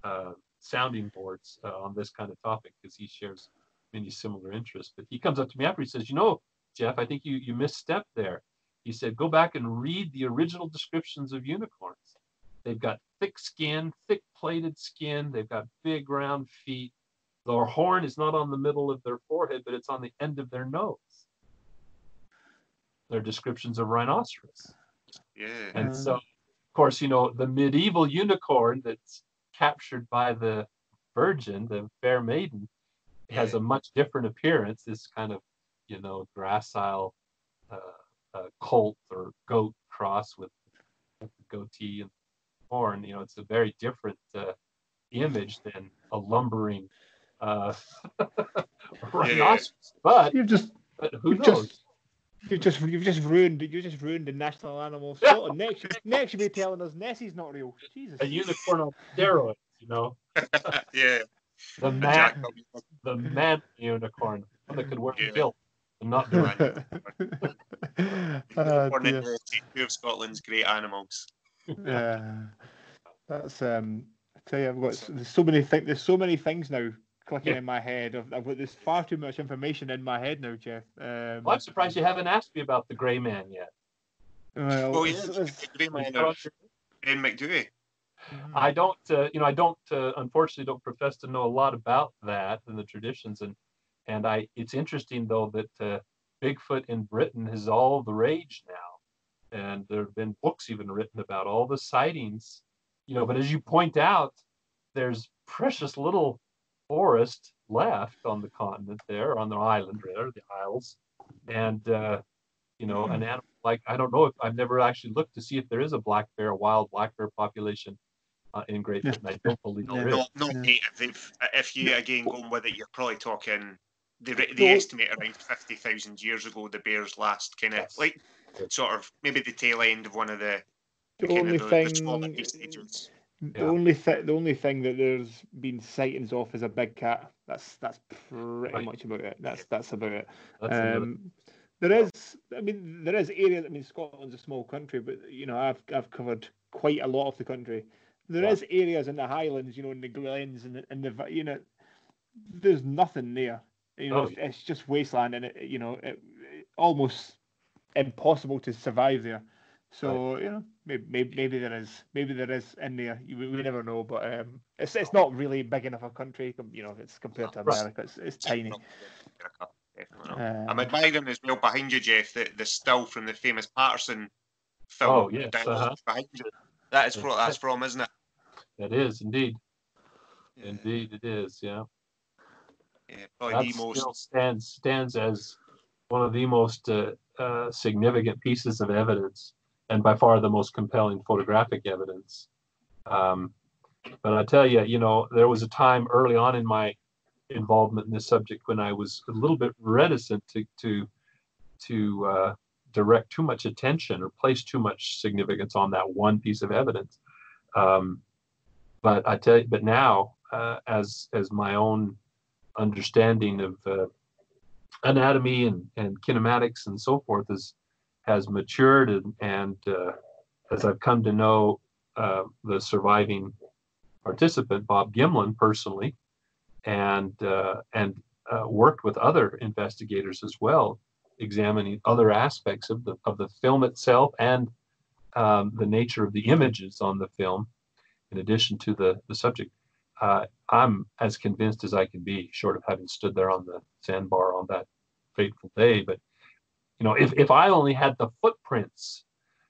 uh, sounding boards uh, on this kind of topic, because he shares many similar interests. But he comes up to me after he says, "You know, Jeff, I think you you misstepped there." He said, "Go back and read the original descriptions of unicorns. They've got thick skin, thick plated skin. They've got big round feet. Their horn is not on the middle of their forehead, but it's on the end of their nose. They're descriptions of rhinoceros. Yeah. And so, of course, you know, the medieval unicorn that's captured by the Virgin, the fair maiden, has a much different appearance. This kind of, you know, gracile uh, uh, colt or goat cross with, goatee and horn. You know, it's a very different uh, image than a lumbering uh, [laughs] rhinoceros. But, You've just but who knows? just you've just you've just ruined you just ruined the national animal of Scotland. next next you'll be telling us Nessie's not real. Jesus. a unicorn on steroids, you know, [laughs] yeah. the man, the man unicorn, one that could wear Yeah. a kilt and not do it. [laughs] oh, Unicorn in the two of Scotland's great animals. [laughs] Yeah, that's um. I tell you, I've got s- there's so many things. There's so many things now clicking Yeah. in my head. I've, I've got this far too much information in my head now, Jeff. Um, Well, I'm surprised you haven't asked me about the gray man yet. well, Well, it's- yeah, it's- the great man It's of Ben Macdui. I don't, uh, you know, I don't, uh, unfortunately, don't profess to know a lot about that and the traditions. And and I, it's interesting though that uh, Bigfoot in Britain is all the rage now, and there have been books even written about all the sightings. You know, but as you point out, there's precious little forest left on the continent there, on the island rather, the Isles, and uh, you know, an animal like I don't know if I've never actually looked to see if there is a black bear, a wild black bear population uh, in Great Yeah. Britain. I don't believe Yeah. there is. Not, not Yeah. If, if you again going with it, you're probably talking. They, re- Well- they estimate around fifty thousand years ago the bears last kind of Yes. like Yes. sort of maybe the tail end of one of the, the kind only of the, the thing. The Yeah. only thing, the only thing that there's been sightings of is a big cat. That's that's pretty Right. much about it. That's that's about it. That's Um, there is, I mean, there is areas. I mean, Scotland's a small country, but you know, I've I've covered quite a lot of the country. There is Yeah. areas in the Highlands, you know, in the glens and the, and the you know, there's nothing there. You know, Oh, it's, it's just wasteland, and it, you know, it, it- almost impossible to survive there. So you know, maybe, maybe maybe there is, maybe there is in there. You, we never know, but um, it's it's not really big enough a country. You know, it's compared to America, it's, it's tiny. Uh, I'm admiring as well behind you, Jeff, the, the still from the famous Patterson film. Oh, yes, uh-huh. behind you. That is what that's from, isn't it? That is indeed, Yeah, indeed it is. Yeah, yeah, probably that most. still stands stands as one of the most uh, uh, significant pieces of evidence, and by far the most compelling photographic evidence. Um, but I tell you, you know, there was a time early on in my involvement in this subject when I was a little bit reticent to to to uh, direct too much attention or place too much significance on that one piece of evidence. Um, but I tell you, but now, uh, as as my own understanding of uh, anatomy and, and kinematics and so forth is has matured and, and uh, as I've come to know uh, the surviving participant Bob Gimlin personally and uh, and uh, worked with other investigators as well examining other aspects of the of the film itself and um, the nature of the images on the film in addition to the the subject uh, I'm as convinced as I can be, short of having stood there on the sandbar on that fateful day. But you know, if if I only had the footprints,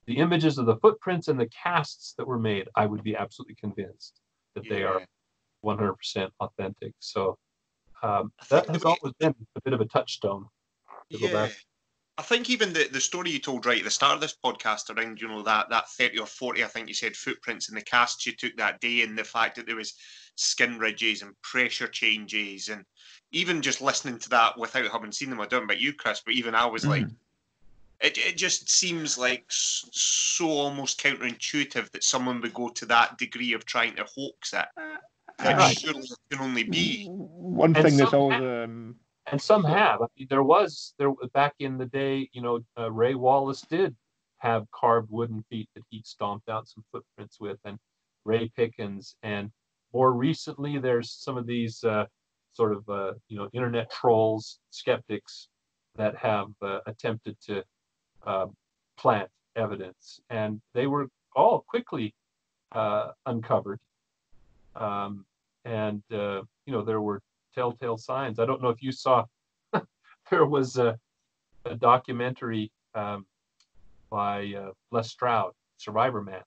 the images of the footprints and the casts that were made, I would be absolutely convinced that they are 100% authentic. So um, that has always been a bit of a touchstone. yeah. I think even the, the story you told right at the start of this podcast around, you know, that that 30 or 40, I think you said footprints in the casts you took that day and the fact that there was skin ridges and pressure changes, and even just listening to that without having seen them. I don't know about you, Chris, but even I was mm. like, it, it just seems like so almost counterintuitive that someone would go to that degree of trying to hoax it. Uh, surely can only be one thing that's always. Um... And some have. I mean, there was there back in the day. You know, uh, Ray Wallace did have carved wooden feet that he stomped out some footprints with, and Ray Pickens and more recently, there's some of these uh, sort of uh, you know internet trolls, skeptics that have uh, attempted to uh, plant evidence, and they were all quickly uh, uncovered. Um, and uh, you know there were telltale signs. I don't know if you saw. [laughs] there was a, a documentary um, by Les Stroud, Survivorman,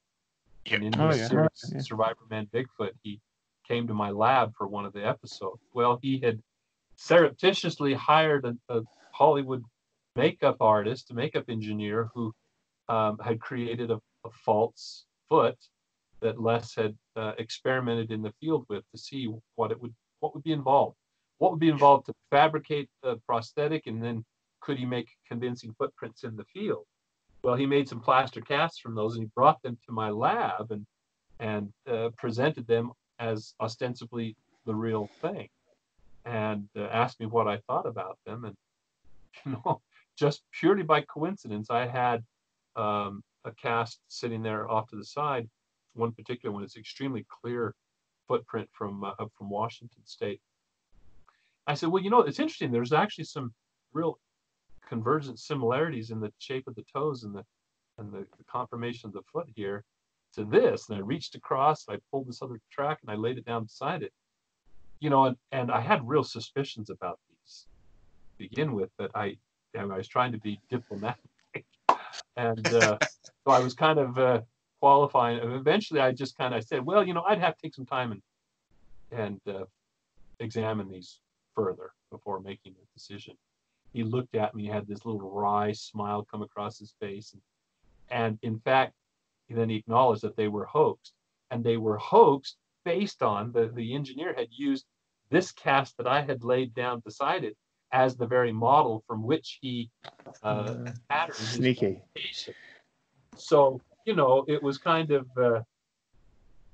and in oh, yeah. series yeah. Survivor Man Bigfoot, he came to my lab for one of the episodes. Well, he had surreptitiously hired a, a Hollywood makeup artist, a makeup engineer who um, had created a, a, false foot that Les had uh, experimented in the field with to see what it would what would be involved. What would be involved to fabricate the prosthetic, and then could he make convincing footprints in the field? Well, he made some plaster casts from those, and he brought them to my lab and and uh, presented them as ostensibly the real thing and uh, asked me what I thought about them. And, [laughs] you know, just purely by coincidence, I had um, a cast sitting there off to the side. One particular one is extremely clear footprint from uh, from Washington State. I said, well, you know, it's interesting. There's actually some real convergent similarities in the shape of the toes and the and the, the conformation of the foot here to this. And I reached across, I pulled this other track and I laid it down beside it. You know, and, and I had real suspicions about these to begin with, but I, I was trying to be diplomatic. [laughs] and uh, so I was kind of uh, qualifying. Eventually, I just kind of said, well, you know, I'd have to take some time and, and uh, examine these further before making a decision. He looked at me, had this little wry smile come across his face. And, and in fact, he then he acknowledged that they were hoaxed. And they were hoaxed based on the, the engineer had used this cast that I had laid down beside it as the very model from which he uh, mm. patterned Sneaky. So, you know, it was kind of, uh,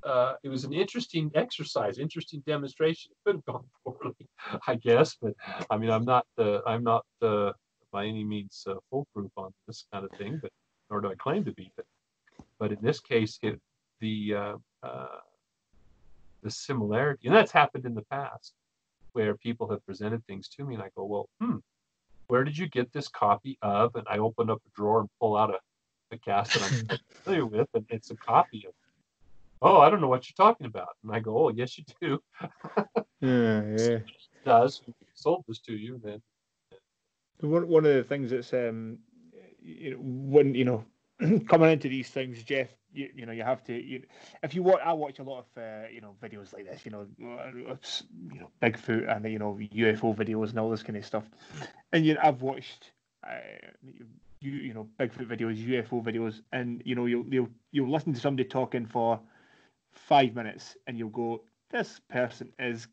uh, it was an interesting exercise, interesting demonstration. It could have gone [laughs] poorly, I guess, but I mean, I'm not, uh, I'm not uh, by any means uh, foolproof on this kind of thing, but nor do I claim to be. But but in this case, it, the uh, uh, the similarity, and that's happened in the past, where people have presented things to me, and I go, well, hmm, where did you get this copy of? And I open up a drawer and pull out a, a cast that I'm familiar with, and it's a copy of. Oh, I don't know what you're talking about. And I go, oh, yes, you do. yeah, [laughs] yeah. does sold this to you then? One one of the things that's um, you know, when you know [clears throat] coming into these things, Jeff, you, you know, you have to. You, if you watch, I watch a lot of uh, you know videos like this. You know, you know Bigfoot and you know UFO videos and all this kind of stuff. And you, know, I've watched, uh, you you know, Bigfoot videos, UFO videos, and you know, you'll you'll you'll listen to somebody talking for five minutes, and you'll go, "This person is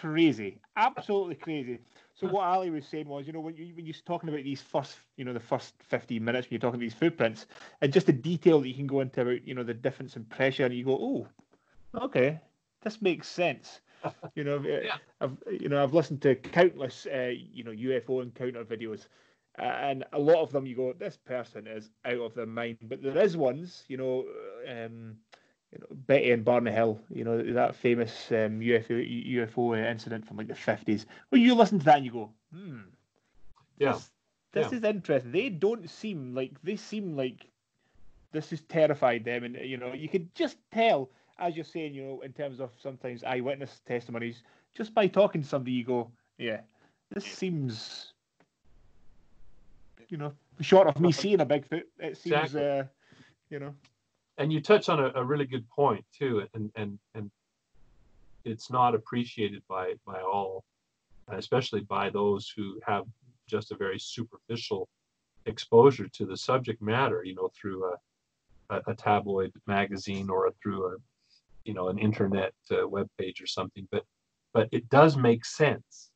crazy, absolutely crazy." So what Ali was saying was, you know, when you when you're talking about these first, you know, the first 15 minutes when you're talking about these footprints, and just the detail that you can go into about, you know, the difference in pressure, and you go, oh, okay, this makes sense. you know, [laughs] Yeah. I've you know I've listened to countless uh, you know UFO encounter videos, and a lot of them you go, this person is out of their mind. But there is ones, you know, um, you know Betty and Barney Hill, you know that famous um, UFO UFO incident from like the fifties. Well, you listen to that and you go, hmm, Yeah. this, this Yeah. is interesting. They don't seem like they seem like this has terrified them, and you know you could just tell, as you're saying, you know, in terms of sometimes eyewitness testimonies, just by talking to somebody, you go, yeah, this seems, you know, short of me [laughs] seeing a Bigfoot, it seems, Exactly. uh, you know, and you touch on a, a really good point too and and and it's not appreciated by by all especially by those who have just a very superficial exposure to the subject matter you know through a a, a tabloid magazine or through a you know an internet uh, web page or something but but it does make sense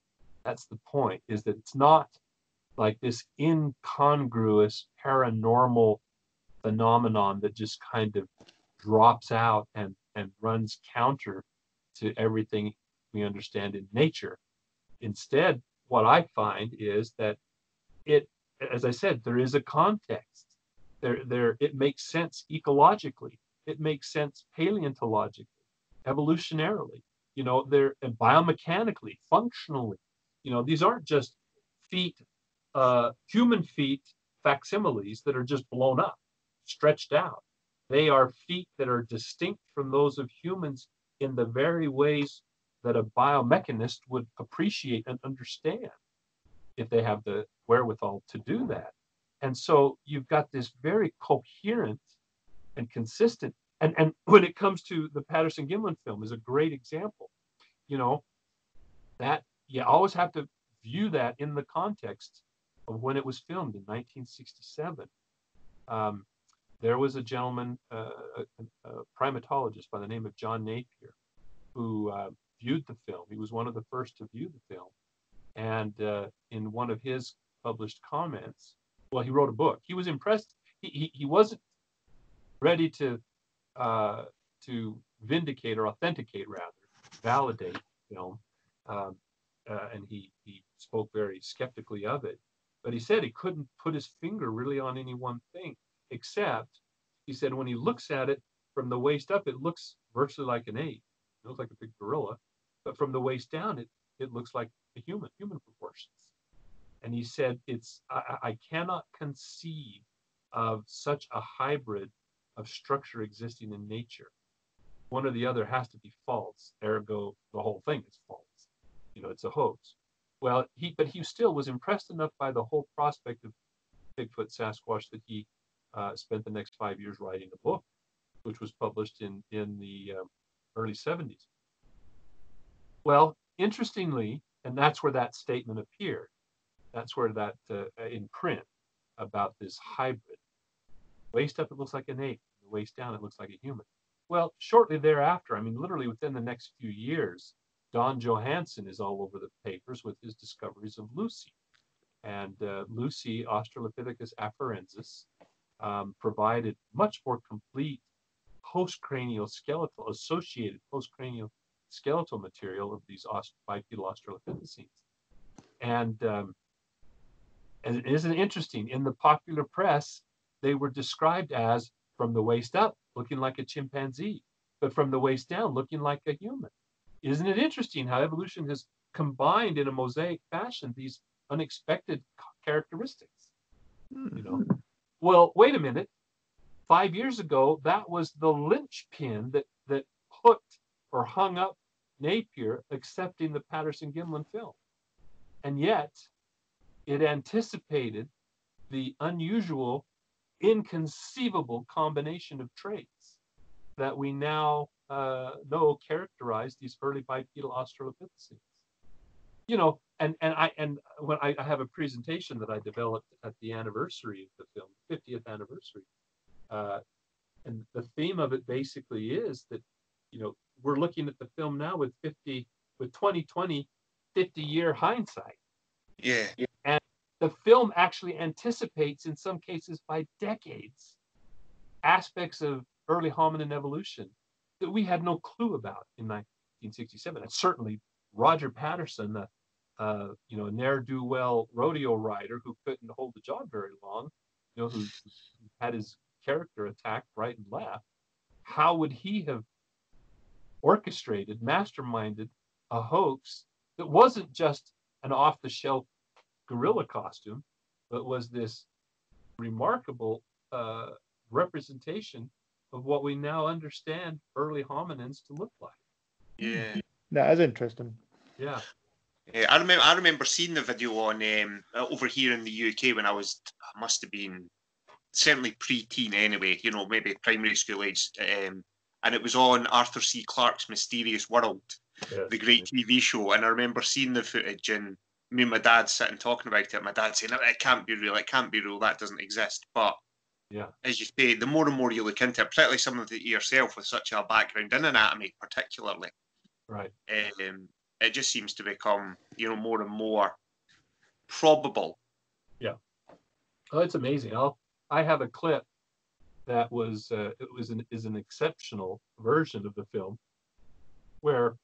that's the point is that it's not like this incongruous paranormal phenomenon that just kind of drops out and and runs counter to everything we understand in nature. Instead what i find is that it as i said there is a context. There there it makes sense ecologically. It makes sense paleontologically evolutionarily you know they're biomechanically functionally. You know these aren't just feet uh human feet facsimiles that are just blown up stretched out. They are feet that are distinct from those of humans in the very ways that a biomechanist would appreciate and understand if they have the wherewithal to do that. And so you've got this very coherent and consistent. And, and [laughs] when it comes to the Patterson Gimlin film is a great example. You know, that you always have to view that in the context of when it was filmed in 1967. Um, there was a gentleman, uh, a, a, primatologist by the name of John Napier, who uh, viewed the film. He was one of the first to view the film. And uh, in one of his published comments, well, he wrote a book. He was impressed. He, he, he wasn't ready to uh, to vindicate or authenticate, rather, validate the film. Um, uh, and he, he spoke very skeptically of it. But he said he couldn't put his finger really on any one thing except he said when he looks at it from the waist up, it looks virtually like an ape. It looks like a big gorilla, but from the waist down, it it looks like a human, human proportions. And he said it's I, I cannot conceive of such a hybrid of structure existing in nature. One or the other has to be false. Ergo, the whole thing is false. You know, it's a hoax. Well, he but he still was impressed enough by the whole prospect of Bigfoot Sasquatch that he uh, spent the next five years writing a book, which was published in in the um, early 70s. Well, interestingly, and that's where that statement appeared. That's where that uh, in print about this hybrid. Waist up, it looks like an ape. The waist down, it looks like a human. Well, shortly thereafter, I mean, literally within the next few years, Don Johanson is all over the papers with his discoveries of Lucy. And uh, Lucy, Australopithecus afarensis, um, provided much more complete postcranial skeletal, associated postcranial skeletal material of these aust- bipedal Australopithecines. And, um, and isn't interesting? In the popular press, they were described as from the waist up, looking like a chimpanzee, but from the waist down, looking like a human. Isn't it interesting how evolution has combined in a mosaic fashion these unexpected characteristics? You know, hmm. well, wait a minute. Five years ago, that was the linchpin that that hooked or hung up Napier accepting the Patterson Gimlin film, and yet it anticipated the unusual, inconceivable combination of traits that we now uh, know characterize these early bipedal Australopithecines. You know, and and I and when I, I, have a presentation that I developed at the anniversary of the film, 50th anniversary, uh, and the theme of it basically is that you know we're looking at the film now with 50 with 2020 50 year hindsight. Yeah. And the film actually anticipates in some cases by decades aspects of early hominin evolution that we had no clue about in 1967. And certainly Roger Patterson, the uh, you know, ne'er do well rodeo rider who couldn't hold the job very long, you know, who, who had his character attacked right and left. How would he have orchestrated, masterminded a hoax that wasn't just an off the shelf gorilla costume, but was this remarkable uh, representation of what we now understand early hominins to look like. Yeah. That is interesting. Yeah. Yeah, I remember. I remember seeing the video on um, over here in the UK when I was. I must have been certainly pre-teen anyway. You know, maybe primary school age. Um, and it was on Arthur C. Clarke's Mysterious World, Yes. the great TV show. And I remember seeing the footage and me and my dad sitting talking about it. My dad saying, "It can't be real. It can't be real. That doesn't exist." But Yeah. as you say, the more and more you look into it, particularly some of it yourself with such a background in anatomy, particularly, Right. um, it just seems to become, you know, more and more probable. Yeah. Oh, it's amazing. I'll, I have a clip that was uh, it was an is an exceptional version of the film where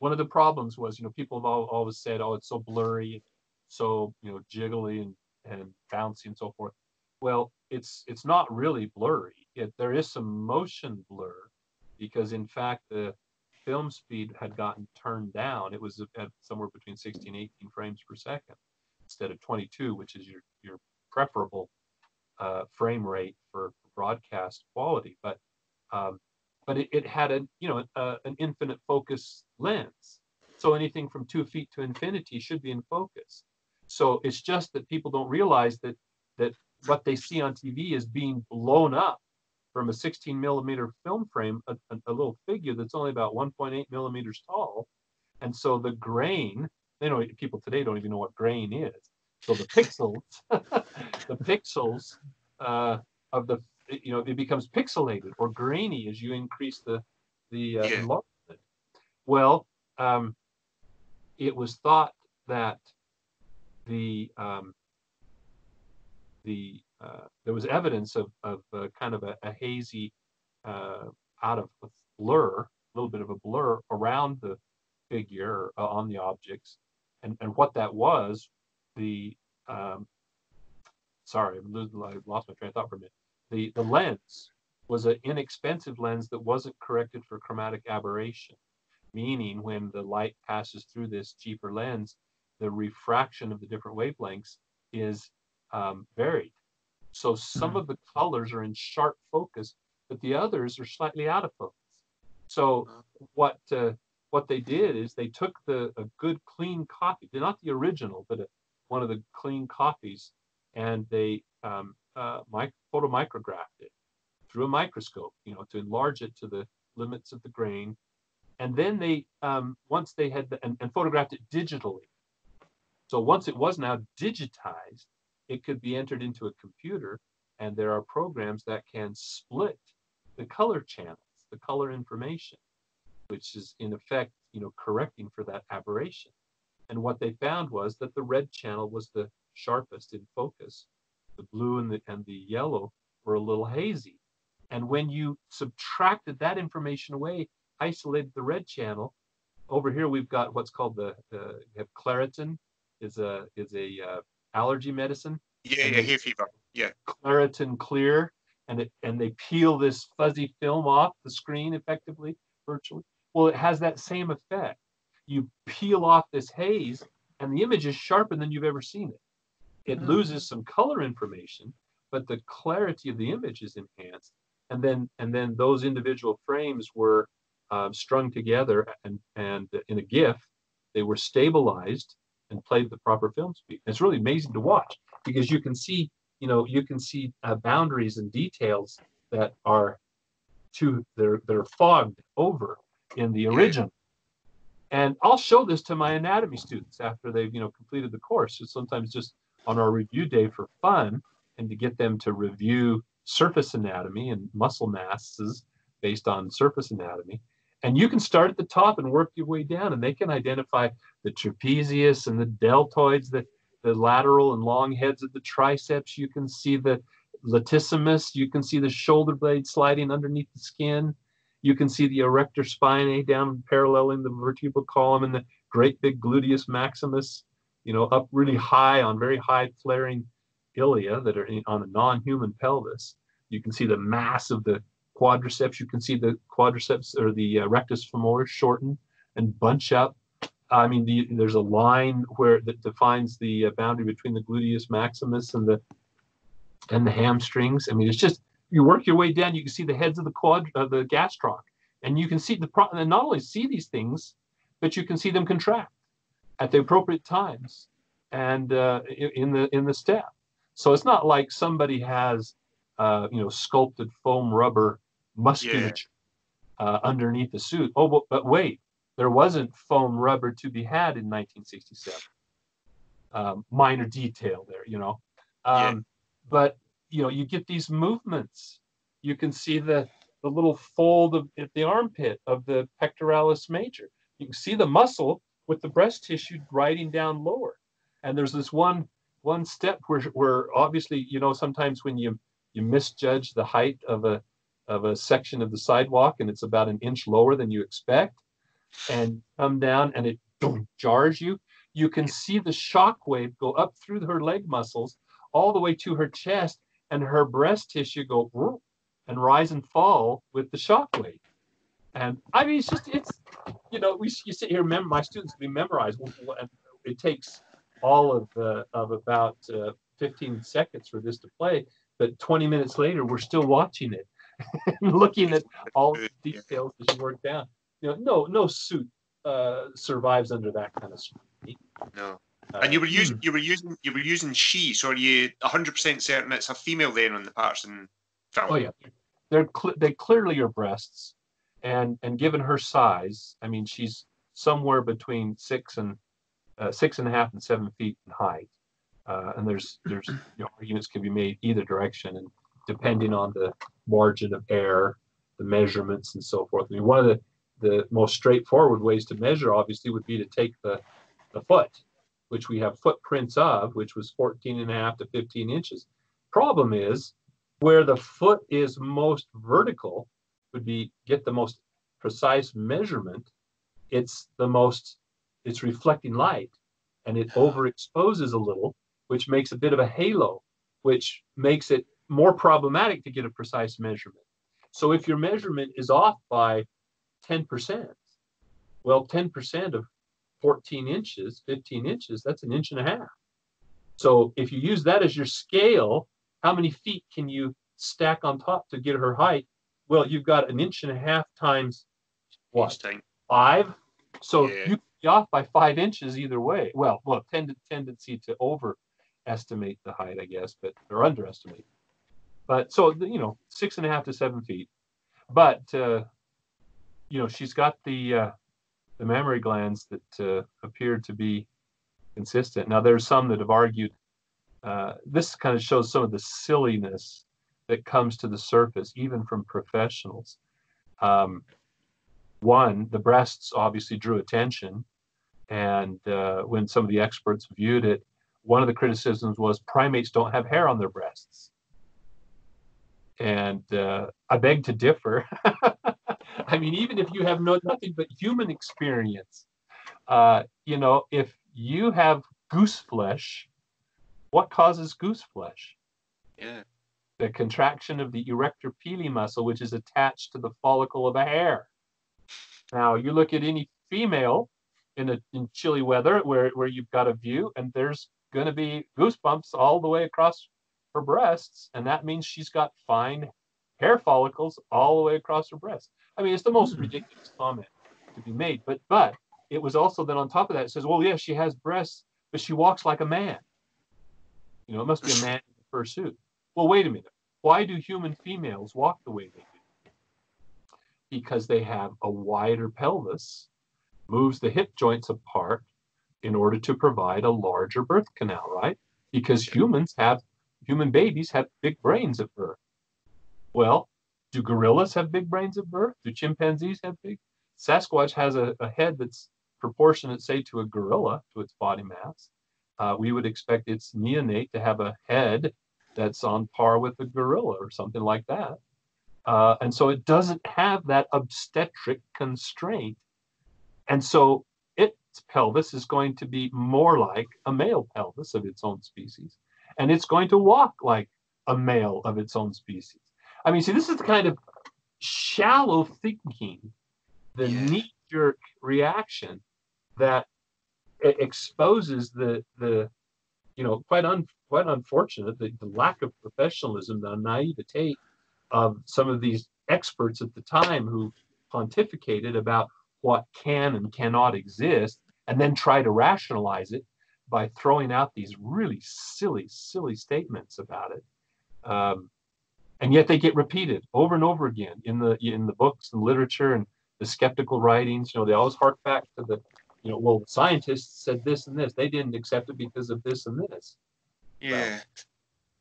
one of the problems was you know people have all, always said oh it's so blurry so you know jiggly and and bouncy and so forth well it's it's not really blurry it, there is some motion blur because in fact the film speed had gotten turned down it was at somewhere between 16 and 18 frames per second instead of 22 which is your your preferable uh, frame rate for broadcast quality, but um, but it, it had a you know a, an infinite focus lens. So anything from two feet to infinity should be in focus. So it's just that people don't realize that that what they see on TV is being blown up from a 16 millimeter film frame, a, a, little figure that's only about 1.8 millimeters tall, and so the grain. You know, people today don't even know what grain is. So the pixels, [laughs] the pixels uh, of the, you know, it becomes pixelated or grainy as you increase the the uh, Yeah. Well, um, it was thought that the um, the uh, there was evidence of of uh, kind of a, a hazy uh, out of a blur, a little bit of a blur around the figure uh, on the objects, and and what that was the um, sorry, I'm losing, I lost my train of thought for a minute. The the lens was an inexpensive lens that wasn't corrected for chromatic aberration, meaning when the light passes through this cheaper lens, the refraction of the different wavelengths is um, varied. So some of the colors are in sharp focus, but the others are slightly out of focus. So what uh, what they did is they took the a good clean copy, they're not the original, but a, one of the clean copies, and they um, uh, mic- photomicrographed it through a microscope, you know, to enlarge it to the limits of the grain. And then they, um, once they had, the, and, and photographed it digitally. So once it was now digitized, it could be entered into a computer, and there are programs that can split the color channels, the color information, which is in effect, you know, correcting for that aberration. And what they found was that the red channel was the sharpest in focus. The blue and the and the yellow were a little hazy. And when you subtracted that information away, isolated the red channel, over here we've got what's called the, the have Claritin is a is a uh, allergy medicine. Yeah, yeah, they- hay fever. Yeah, Claritin clear, and it and they peel this fuzzy film off the screen effectively, virtually. Well, it has that same effect. You peel off this haze, and the image is sharper than you've ever seen it. It Mhm. loses some color information, but the clarity of the image is enhanced. And then and then those individual frames were um, strung together and and in a GIF, they were stabilized and played the proper film speed. It's really amazing to watch because you can see you know you can see uh, boundaries and details that are to they're they're fogged over in the original and i'll show this to my anatomy students after they've you know completed the course so sometimes just on our review day for fun and to get them to review surface anatomy and muscle masses based on surface anatomy and you can start at the top and work your way down and they can identify the trapezius and the deltoids the the lateral and long heads of the triceps. You can see the latissimus. You can see the shoulder blade sliding underneath the skin. You can see the erector spinae down paralleling the vertebral column and the great big gluteus maximus, you know, up really high on very high flaring ilia that are in, on a non-human pelvis. You can see the mass of the quadriceps. You can see the quadriceps or the uh, rectus femoris shorten and bunch up. I mean, the, there's a line where that defines the uh, boundary between the gluteus maximus and the and the hamstrings. I mean, it's just you work your way down. You can see the heads of the quad, uh, the gastroc, and you can see the pro- and not only see these things, but you can see them contract at the appropriate times and uh, in the in the step. So it's not like somebody has, uh, you know, sculpted foam rubber musculature yeah. uh, underneath the suit. Oh, but, but, wait, there wasn't foam rubber to be had in 1967. Um, minor detail there, you know. Um, yeah. But you know, you get these movements. You can see the the little fold of the armpit of the pectoralis major. You can see the muscle with the breast tissue riding down lower. And there's this one one step where where obviously you know sometimes when you you misjudge the height of a of a section of the sidewalk and it's about an inch lower than you expect and come down and it boom, jars you. You can see the shock wave go up through her leg muscles all the way to her chest and her breast tissue go and rise and fall with the shock wave. And i mean it's just it's you know we you sit here my students we memorize and it takes all of uh, of about uh, 15 seconds for this to play but 20 minutes later we're still watching it [laughs] looking at all the details that you work down. You know, no no suit uh, survives under that kind of scrutiny. No. Uh, and you were using hmm. you were using you were using she, so are you hundred percent certain it's a female then on the Patterson film? Oh yeah, they're cl- they clearly are breasts, and and given her size, I mean she's somewhere between six and uh, six and a half and seven feet in height, uh, and there's there's you know, arguments can be made either direction, and depending on the margin of error, the measurements, and so forth. I mean, one of the, the most straightforward ways to measure, obviously, would be to take the, the foot, which we have footprints of, which was 14 and a half to 15 inches. Problem is, where the foot is most vertical would be get the most precise measurement. It's the most, it's reflecting light and it [sighs] overexposes a little, which makes a bit of a halo, which makes it more problematic to get a precise measurement. So if your measurement is off by 10%, well, 10% of 14 inches, 15 inches, that's an inch and a half. So if you use that as your scale, how many feet can you stack on top to get her height? Well, you've got an inch and a half times what? Five. So yeah. you be off by five inches either way. Well, well, tend, tendency to overestimate the height, I guess, but or underestimate. But so you know, six and a half to seven feet. But uh, you know, she's got the uh, the mammary glands that uh, appear to be consistent. Now, there's some that have argued uh, this kind of shows some of the silliness that comes to the surface, even from professionals. Um, one, the breasts obviously drew attention, and uh, when some of the experts viewed it, one of the criticisms was primates don't have hair on their breasts and uh, I beg to differ. [laughs] I mean, even if you have no nothing but human experience, uh, you know, if you have goose flesh, what causes goose flesh? Yeah. The contraction of the erector pili muscle, which is attached to the follicle of a hair. Now, you look at any female in a in chilly weather where, where you've got a view, and there's going to be goosebumps all the way across her breasts, and that means she's got fine hair follicles all the way across her breast. I mean, it's the most mm. ridiculous comment to be made. But but it was also then on top of that, it says, well, yeah, she has breasts, but she walks like a man. You know, it must be a man in a fursuit. Well, wait a minute. Why do human females walk the way they do? Because they have a wider pelvis, moves the hip joints apart in order to provide a larger birth canal, right? Because humans have human babies have big brains at birth. Well, do gorillas have big brains at birth? Do chimpanzees have big? Sasquatch has a, a head that's proportionate, say, to a gorilla, to its body mass. Uh, we would expect its neonate to have a head that's on par with a gorilla or something like that. Uh, and so it doesn't have that obstetric constraint. And so its pelvis is going to be more like a male pelvis of its own species. And it's going to walk like a male of its own species. I mean, see, this is the kind of shallow thinking, the Yeah. knee jerk reaction that exposes the, the you know, quite, un, quite unfortunate, the, the lack of professionalism, the naivete of some of these experts at the time who pontificated about what can and cannot exist and then try to rationalize it by throwing out these really silly, silly statements about it. Um, and yet they get repeated over and over again in the in the books and literature and the skeptical writings. You know, they always hark back to the, you know, well, scientists said this and this. They didn't accept it because of this and this. Yeah.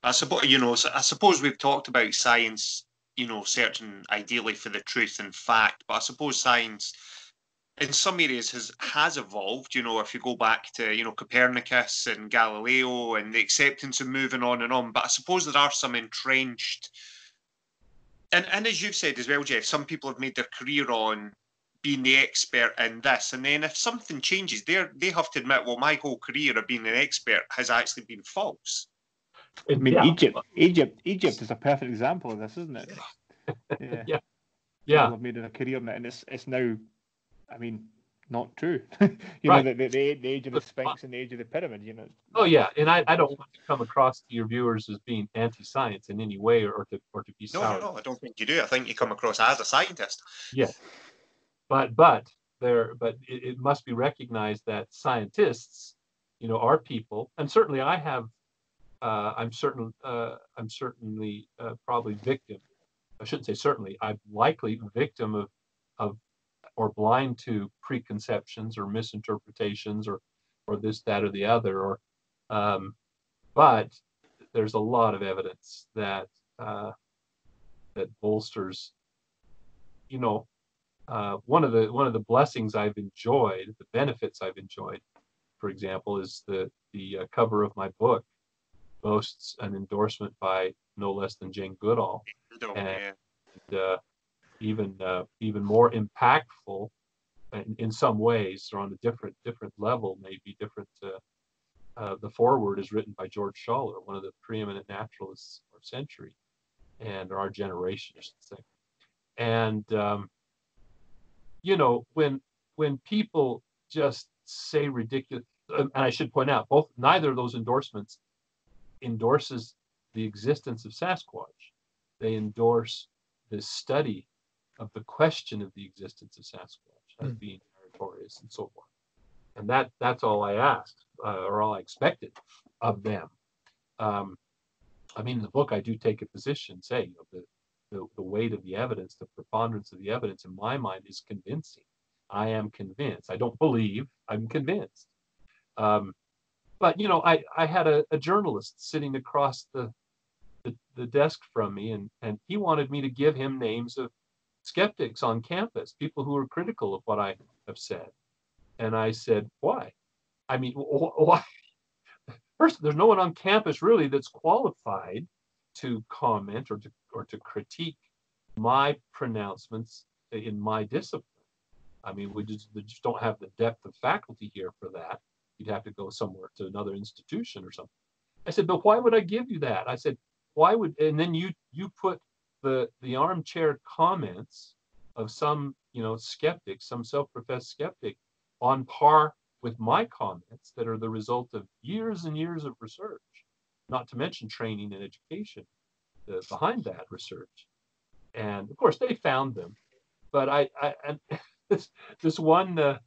I suppose you know. I suppose we've talked about science, you know, searching ideally for the truth and fact, but I suppose science, in some areas, has has evolved. You know, if you go back to you know Copernicus and Galileo and the acceptance of moving on and on, but I suppose there are some entrenched. And and as you've said as well, Jeff, some people have made their career on being the expert in this, and then if something changes, they they have to admit, well, my whole career of being an expert has actually been false. I mean, yeah, Egypt, Egypt, Egypt is a perfect example of this, isn't it? [laughs] Yeah. Yeah. yeah, People have made a career in it, and it's it's now, I mean, not true. [laughs] you Right. know, the, the, the age of the Sphinx and the age of the pyramid. You know. Oh yeah, and I, I don't want to come across to your viewers as being anti-science in any way or to or to be No, sour. no, no, I don't think you do. I think you come across as a scientist. Yes, but but there but it, it must be recognized that scientists, you know, are people, and certainly I have. Uh, I'm certain. Uh, I'm certainly uh, probably victim. I shouldn't say certainly. I'm likely victim of of or blind to preconceptions or misinterpretations or or this that or the other or um, but there's a lot of evidence that uh, that bolsters you know uh, one of the one of the blessings I've enjoyed the benefits I've enjoyed for example is the the uh, cover of my book boasts an endorsement by no less than Jane Goodall And- yeah. and uh, even uh, even more impactful in, in some ways or on a different different level maybe different uh, uh, the foreword is written by George Schaller one of the preeminent naturalists of our century and our generation I should say. And um, you know when when people just say ridiculous and I should point out both neither of those endorsements endorses the existence of Sasquatch. They endorse the study of the question of the existence of Sasquatch as Hmm. being meritorious and so forth. And that that's all I asked uh, or all I expected of them. Um, I mean, in the book, I do take a position, say, you know, the, the, the weight of the evidence, the preponderance of the evidence in my mind is convincing. I am convinced. I don't believe, I'm convinced. Um, but, you know, I, I had a, a journalist sitting across the, the, the desk from me, and, and he wanted me to give him names of skeptics on campus, people who are critical of what I have said. And I said, why? I mean, wh- why? [laughs] First, there's no one on campus really that's qualified to comment or to or to critique my pronouncements in my discipline. I mean, we just, we just don't have the depth of faculty here for that. You'd have to go somewhere to another institution or something. I said, but why would I give you that? I said, why would and then you you put the the armchair comments of some you know skeptic, some self-professed skeptic, on par with my comments that are the result of years and years of research, not to mention training and education uh, behind that research. And of course, they found them, but I, I and [laughs] this this one uh,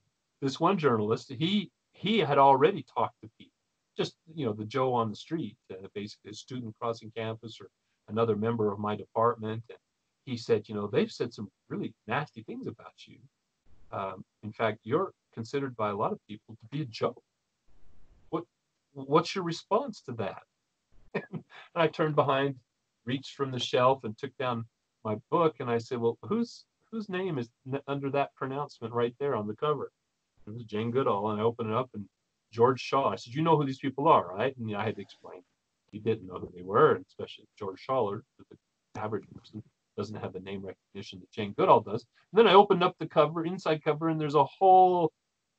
this one journalist he he had already talked to people, just you know the Joe on the street, uh, basically a student crossing campus or another member of my department, and he said, you know, they've said some really nasty things about you. Um, in fact, you're considered by a lot of people to be a joke. What what's your response to that? [laughs] and I turned behind, reached from the shelf, and took down my book, and I said, well, whose whose name is under that pronouncement right there on the cover? It was Jane Goodall, and I opened it up, and George Shaw. I said, you know who these people are, right? And I had to explain. He didn't know who they were, and especially George Schaller, the average person doesn't have the name recognition that Jane Goodall does. And then I opened up the cover, inside cover, and there's a whole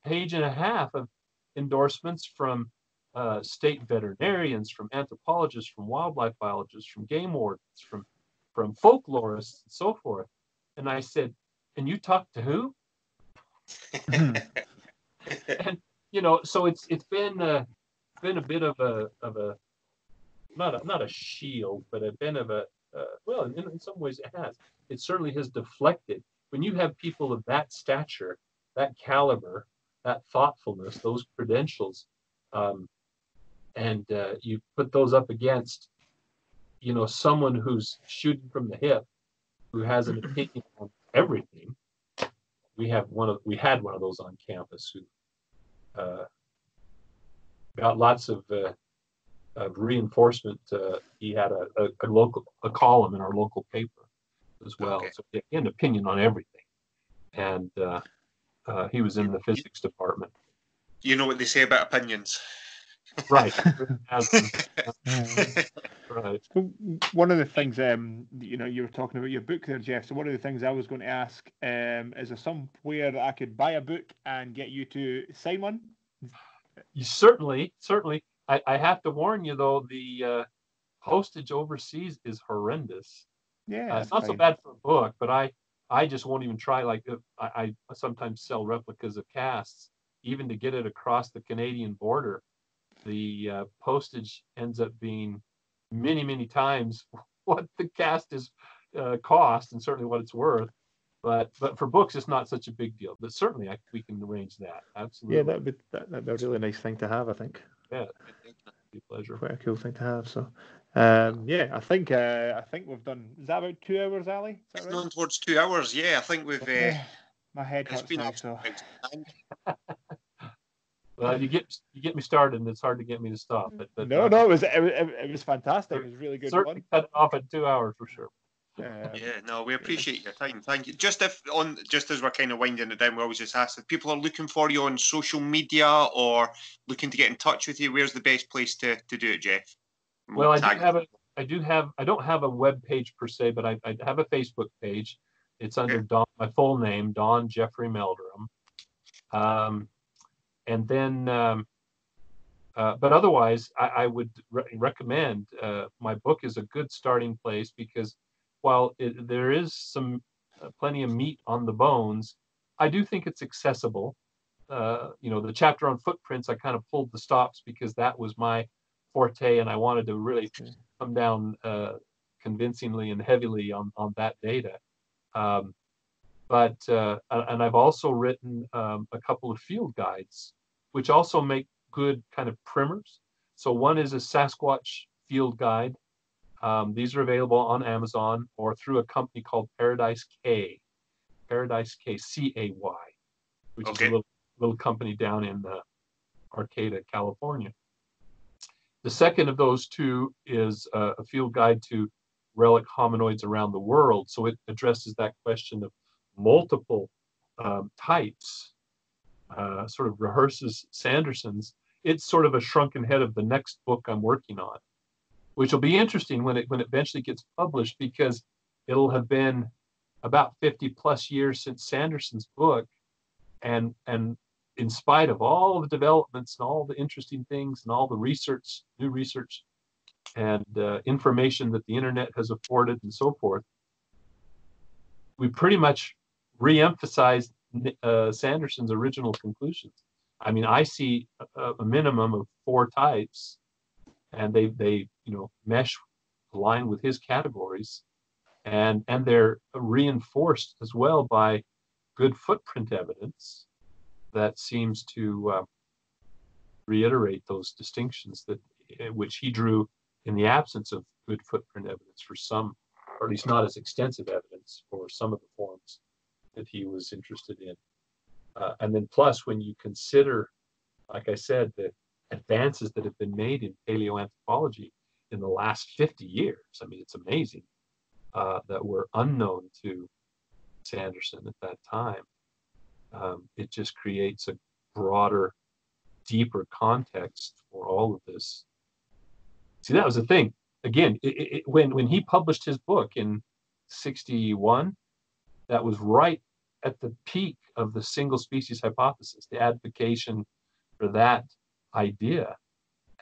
page and a half of endorsements from uh, state veterinarians, from anthropologists, from wildlife biologists, from game wardens, from from folklorists, and so forth. And I said, "And you talked to who?" [laughs] and you know, so it's it's been uh, been a bit of a of a not a not a shield, but a bit of a uh, well, in, in some ways it has. It certainly has deflected. When you have people of that stature, that caliber, that thoughtfulness, those credentials, um, and uh, you put those up against, you know, someone who's shooting from the hip, who has an opinion on everything. We have one of we had one of those on campus who uh, got lots of uh, of reinforcement. Uh, he had a, a, a, local a column in our local paper as well. Okay. So he had an opinion on everything, and uh, uh, he was in the physics department. You know what they say about opinions. Right. [laughs] [laughs] right. So One of the things, um, you know, you were talking about your book there, Jeff. So one of the things I was going to ask um, is there somewhere that I could buy a book and get you to sign one? You certainly, certainly. I, I have to warn you though, the uh, postage overseas is horrendous. Yeah, uh, it's not fine. so bad for a book, but I I just won't even try. Like I, I sometimes sell replicas of casts, even to get it across the Canadian border. The uh, postage ends up being many many times [laughs] what the cast is uh, cost, and certainly what it's worth. But but for books, it's not such a big deal. But certainly, I, we can arrange that. Absolutely. Yeah, that'd be that, would be a really nice thing to have. I think. Yeah, be a pleasure. Quite a cool thing to have. So, um, yeah, I think uh, I think we've done. Is that about two hours, Ali? It's right? gone towards two hours. Yeah, I think we've. Uh, My head hurts now. So. [laughs] well, you get you get me started, and it's hard to get me to stop. But, but no, uh, no, it was, it was it was fantastic. It was really good. Certainly cut it off at two hours for sure. Yeah, no, we appreciate your time. Thank you. Just if on, just as we're kind of winding it down, we always just ask if people are looking for you on social media or looking to get in touch with you. Where's the best place to, to do it, Jeff? Well, I do have a, I do have, I don't have a web page per se, but I, I have a Facebook page. It's under okay. Don, my full name, Don Jeffrey Meldrum. Um, and then, um, uh, but otherwise, I, I would re- recommend uh, my book is a good starting place because while it, there is some uh, plenty of meat on the bones, I do think it's accessible. Uh, you know, the chapter on footprints, I kind of pulled the stops because that was my forte, and I wanted to really come down uh, convincingly and heavily on on that data. Um, but uh, and I've also written um, a couple of field guides, which also make good kind of primers. So one is a Sasquatch field guide um, these are available on Amazon or through a company called Paradise Cay, Paradise Cay, C A Y, which okay. is a little, little company down in uh, Arcata, California. The second of those two is uh, a field guide to relic hominoids around the world. So it addresses that question of multiple um, types, uh, sort of rehearses Sanderson's. It's sort of a shrunken head of the next book I'm working on which will be interesting when it when it eventually gets published because it'll have been about 50 plus years since Sanderson's book and and in spite of all the developments and all the interesting things and all the research new research and uh, information that the internet has afforded and so forth we pretty much re-emphasized uh, Sanderson's original conclusions. I mean I see a, a minimum of four types and they they you know mesh align with his categories and and they're reinforced as well by good footprint evidence that seems to uh, reiterate those distinctions that eh, which he drew in the absence of good footprint evidence for some or at least not as extensive evidence for some of the forms that he was interested in. Uh, and then plus when you consider like i said the advances that have been made in paleoanthropology in the last 50 years. I mean, it's amazing uh, that were unknown to Sanderson at that time. Um, it just creates a broader, deeper context for all of this. See, that was the thing. Again, it, it, when when he published his book in 61. That was right at the peak of the single species hypothesis, the advocation for that idea.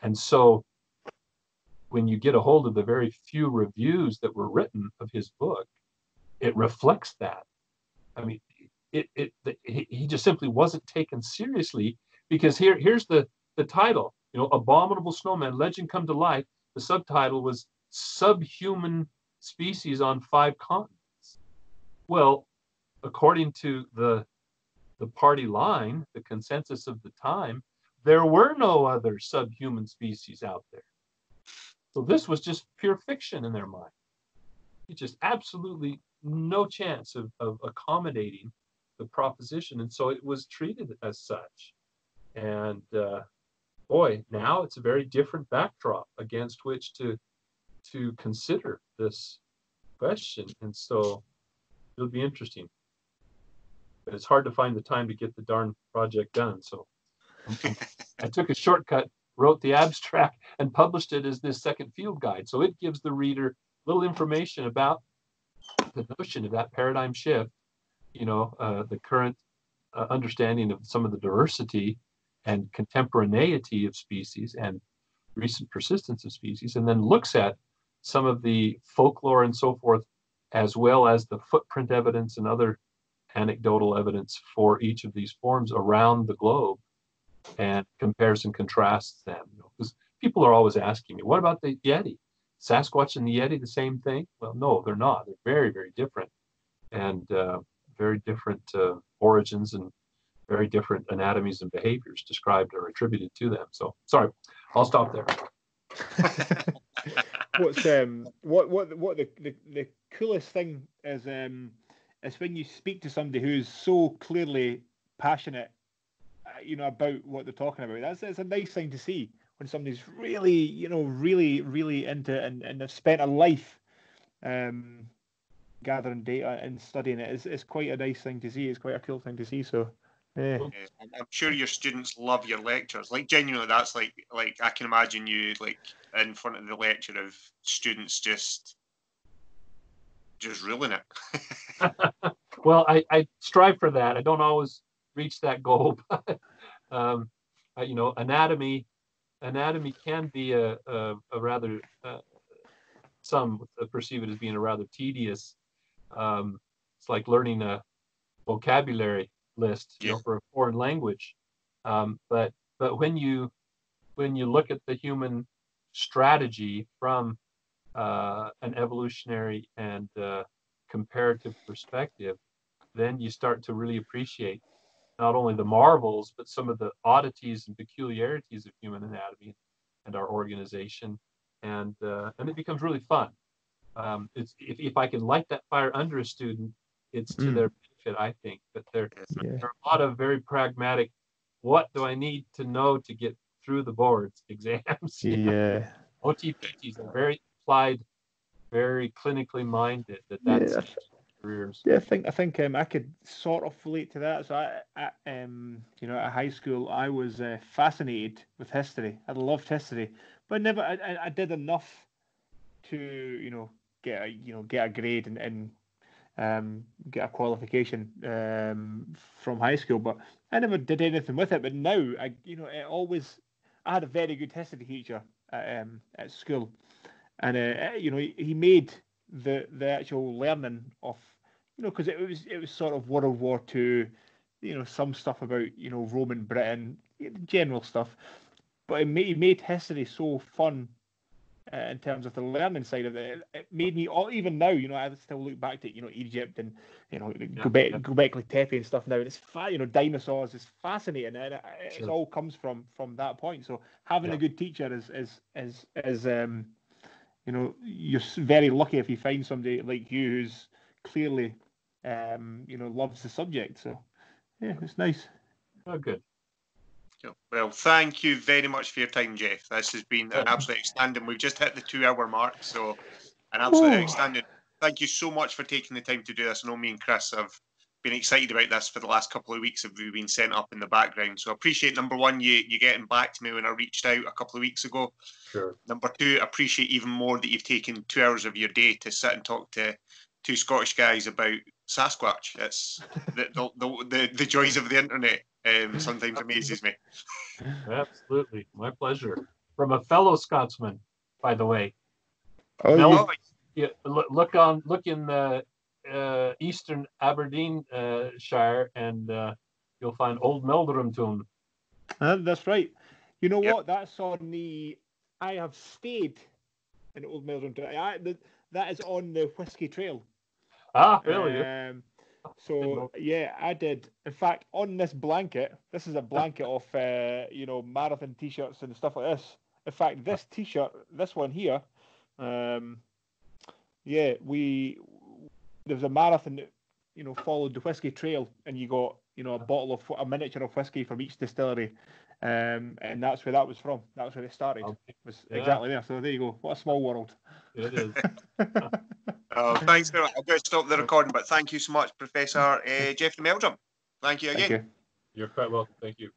And so when you get a hold of the very few reviews that were written of his book, it reflects that. I mean, it, it, the, he just simply wasn't taken seriously because here, here's the, the title, you know, Abominable Snowman, Legend Come to Life. The subtitle was Subhuman Species on Five Continents. Well, according to the, the party line, the consensus of the time, there were no other subhuman species out there. So this was just pure fiction in their mind. It's just absolutely no chance of, of accommodating the proposition. And so it was treated as such. And uh, boy, now it's a very different backdrop against which to to consider this question. And so it'll be interesting. But it's hard to find the time to get the darn project done. So [laughs] I took a shortcut, wrote the abstract, and published it as this second field guide. So it gives the reader little information about the notion of that paradigm shift, you know, uh, the current uh, understanding of some of the diversity and contemporaneity of species and recent persistence of species, and then looks at some of the folklore and so forth, as well as the footprint evidence and other anecdotal evidence for each of these forms around the globe and compares and contrasts them. Because you know, people are always asking me, what about the Yeti? Sasquatch and the Yeti the same thing? Well, no, they're not. They're very, very different and uh, very different uh, origins and very different anatomies and behaviors described or attributed to them. So, sorry, I'll stop there. [laughs] What's um what what what the, the, the coolest thing is um is when you speak to somebody who's so clearly passionate, you know, about what they're talking about. That's it's a nice thing to see when somebody's really, you know, really, really into it and, and have spent a life um, gathering data and studying it. It's, it's quite a nice thing to see. It's quite a cool thing to see. So, yeah. I'm sure your students love your lectures. Like genuinely, that's like like I can imagine you like in front of the lecture of students just just ruling it. [laughs] well, I, I strive for that. I don't always reach that goal, [laughs] but um, you know, anatomy anatomy can be a, a, a rather, uh, some perceive it as being a rather tedious, um, it's like learning a vocabulary list you know, for a foreign language. Um, but but when you when you look at the human strategy from uh, an evolutionary and uh, comparative perspective, then you start to really appreciate not only the marvels, but some of the oddities and peculiarities of human anatomy and our organization. And, uh, and it becomes really fun. Um, it's, if, if I can light that fire under a student, it's to mm. their benefit, I think. But there, yeah. there are a lot of very pragmatic, what do I need to know to get through the boards [laughs] exams? Yeah. OTPTs are very applied, very clinically minded. That that's yeah careers. Yeah, I think I think um, I could sort of relate to that. So I, I um, you know, at high school, I was uh, fascinated with history. I loved history, but never I, I did enough to you know get a you know get a grade and, and um, get a qualification um, from high school. But I never did anything with it. But now I you know it always I had a very good history teacher at, um, at school, and uh, you know he, he made the the actual learning of you know, because it was it was sort of World War Two, you know, some stuff about you know Roman Britain, general stuff, but it made, it made history so fun uh, in terms of the learning side of it. It made me all even now, you know, I still look back to you know Egypt and you know yeah, Göbekli, yeah. Tepe and stuff now, and it's fa- you know dinosaurs is fascinating, and it, sure. it all comes from from that point. So having yeah. a good teacher is is is is um, you know, you're very lucky if you find somebody like you who's clearly um, you know, loves the subject. So, yeah, it's nice. Oh, good. Well, thank you very much for your time, Jeff. This has been an absolute outstanding. We've just hit the two-hour mark, so an absolute Ooh. outstanding. Thank you so much for taking the time to do this. I know me and Chris have been excited about this for the last couple of weeks. Have we been sent up in the background? So I appreciate number one, you you getting back to me when I reached out a couple of weeks ago. Sure. Number two, appreciate even more that you've taken two hours of your day to sit and talk to two Scottish guys about Sasquatch. It's the the, the, the, the joys of the internet. Um, sometimes amazes me. [laughs] Absolutely, my pleasure. From a fellow Scotsman, by the way. Oh, Mel- you- Oh, Yeah, look, look on look in the uh, eastern Aberdeen uh, Shire, and uh, you'll find Old Meldrum Tomb. Uh, that's right. You know Yep. what? That's on the. I have stayed in Old Meldrum. I, the, that is on the Whiskey Trail. Ah, really? Um, so yeah, I did. In fact, on this blanket, this is a blanket of uh, you know marathon t-shirts and stuff like this. In fact, this t-shirt, this one here, um, yeah, we there was a marathon that you know followed the whiskey trail, and you got you know a bottle of a miniature of whiskey from each distillery, um, and that's where that was from. That's where it started. Okay, Was Yeah. exactly there. So there you go. What a small world. it is. [laughs] Oh, thanks very much. I'm going to stop the recording, but thank you so much, Professor uh, Jeffrey Meldrum. Thank you again. Thank you. You're quite welcome. Thank you.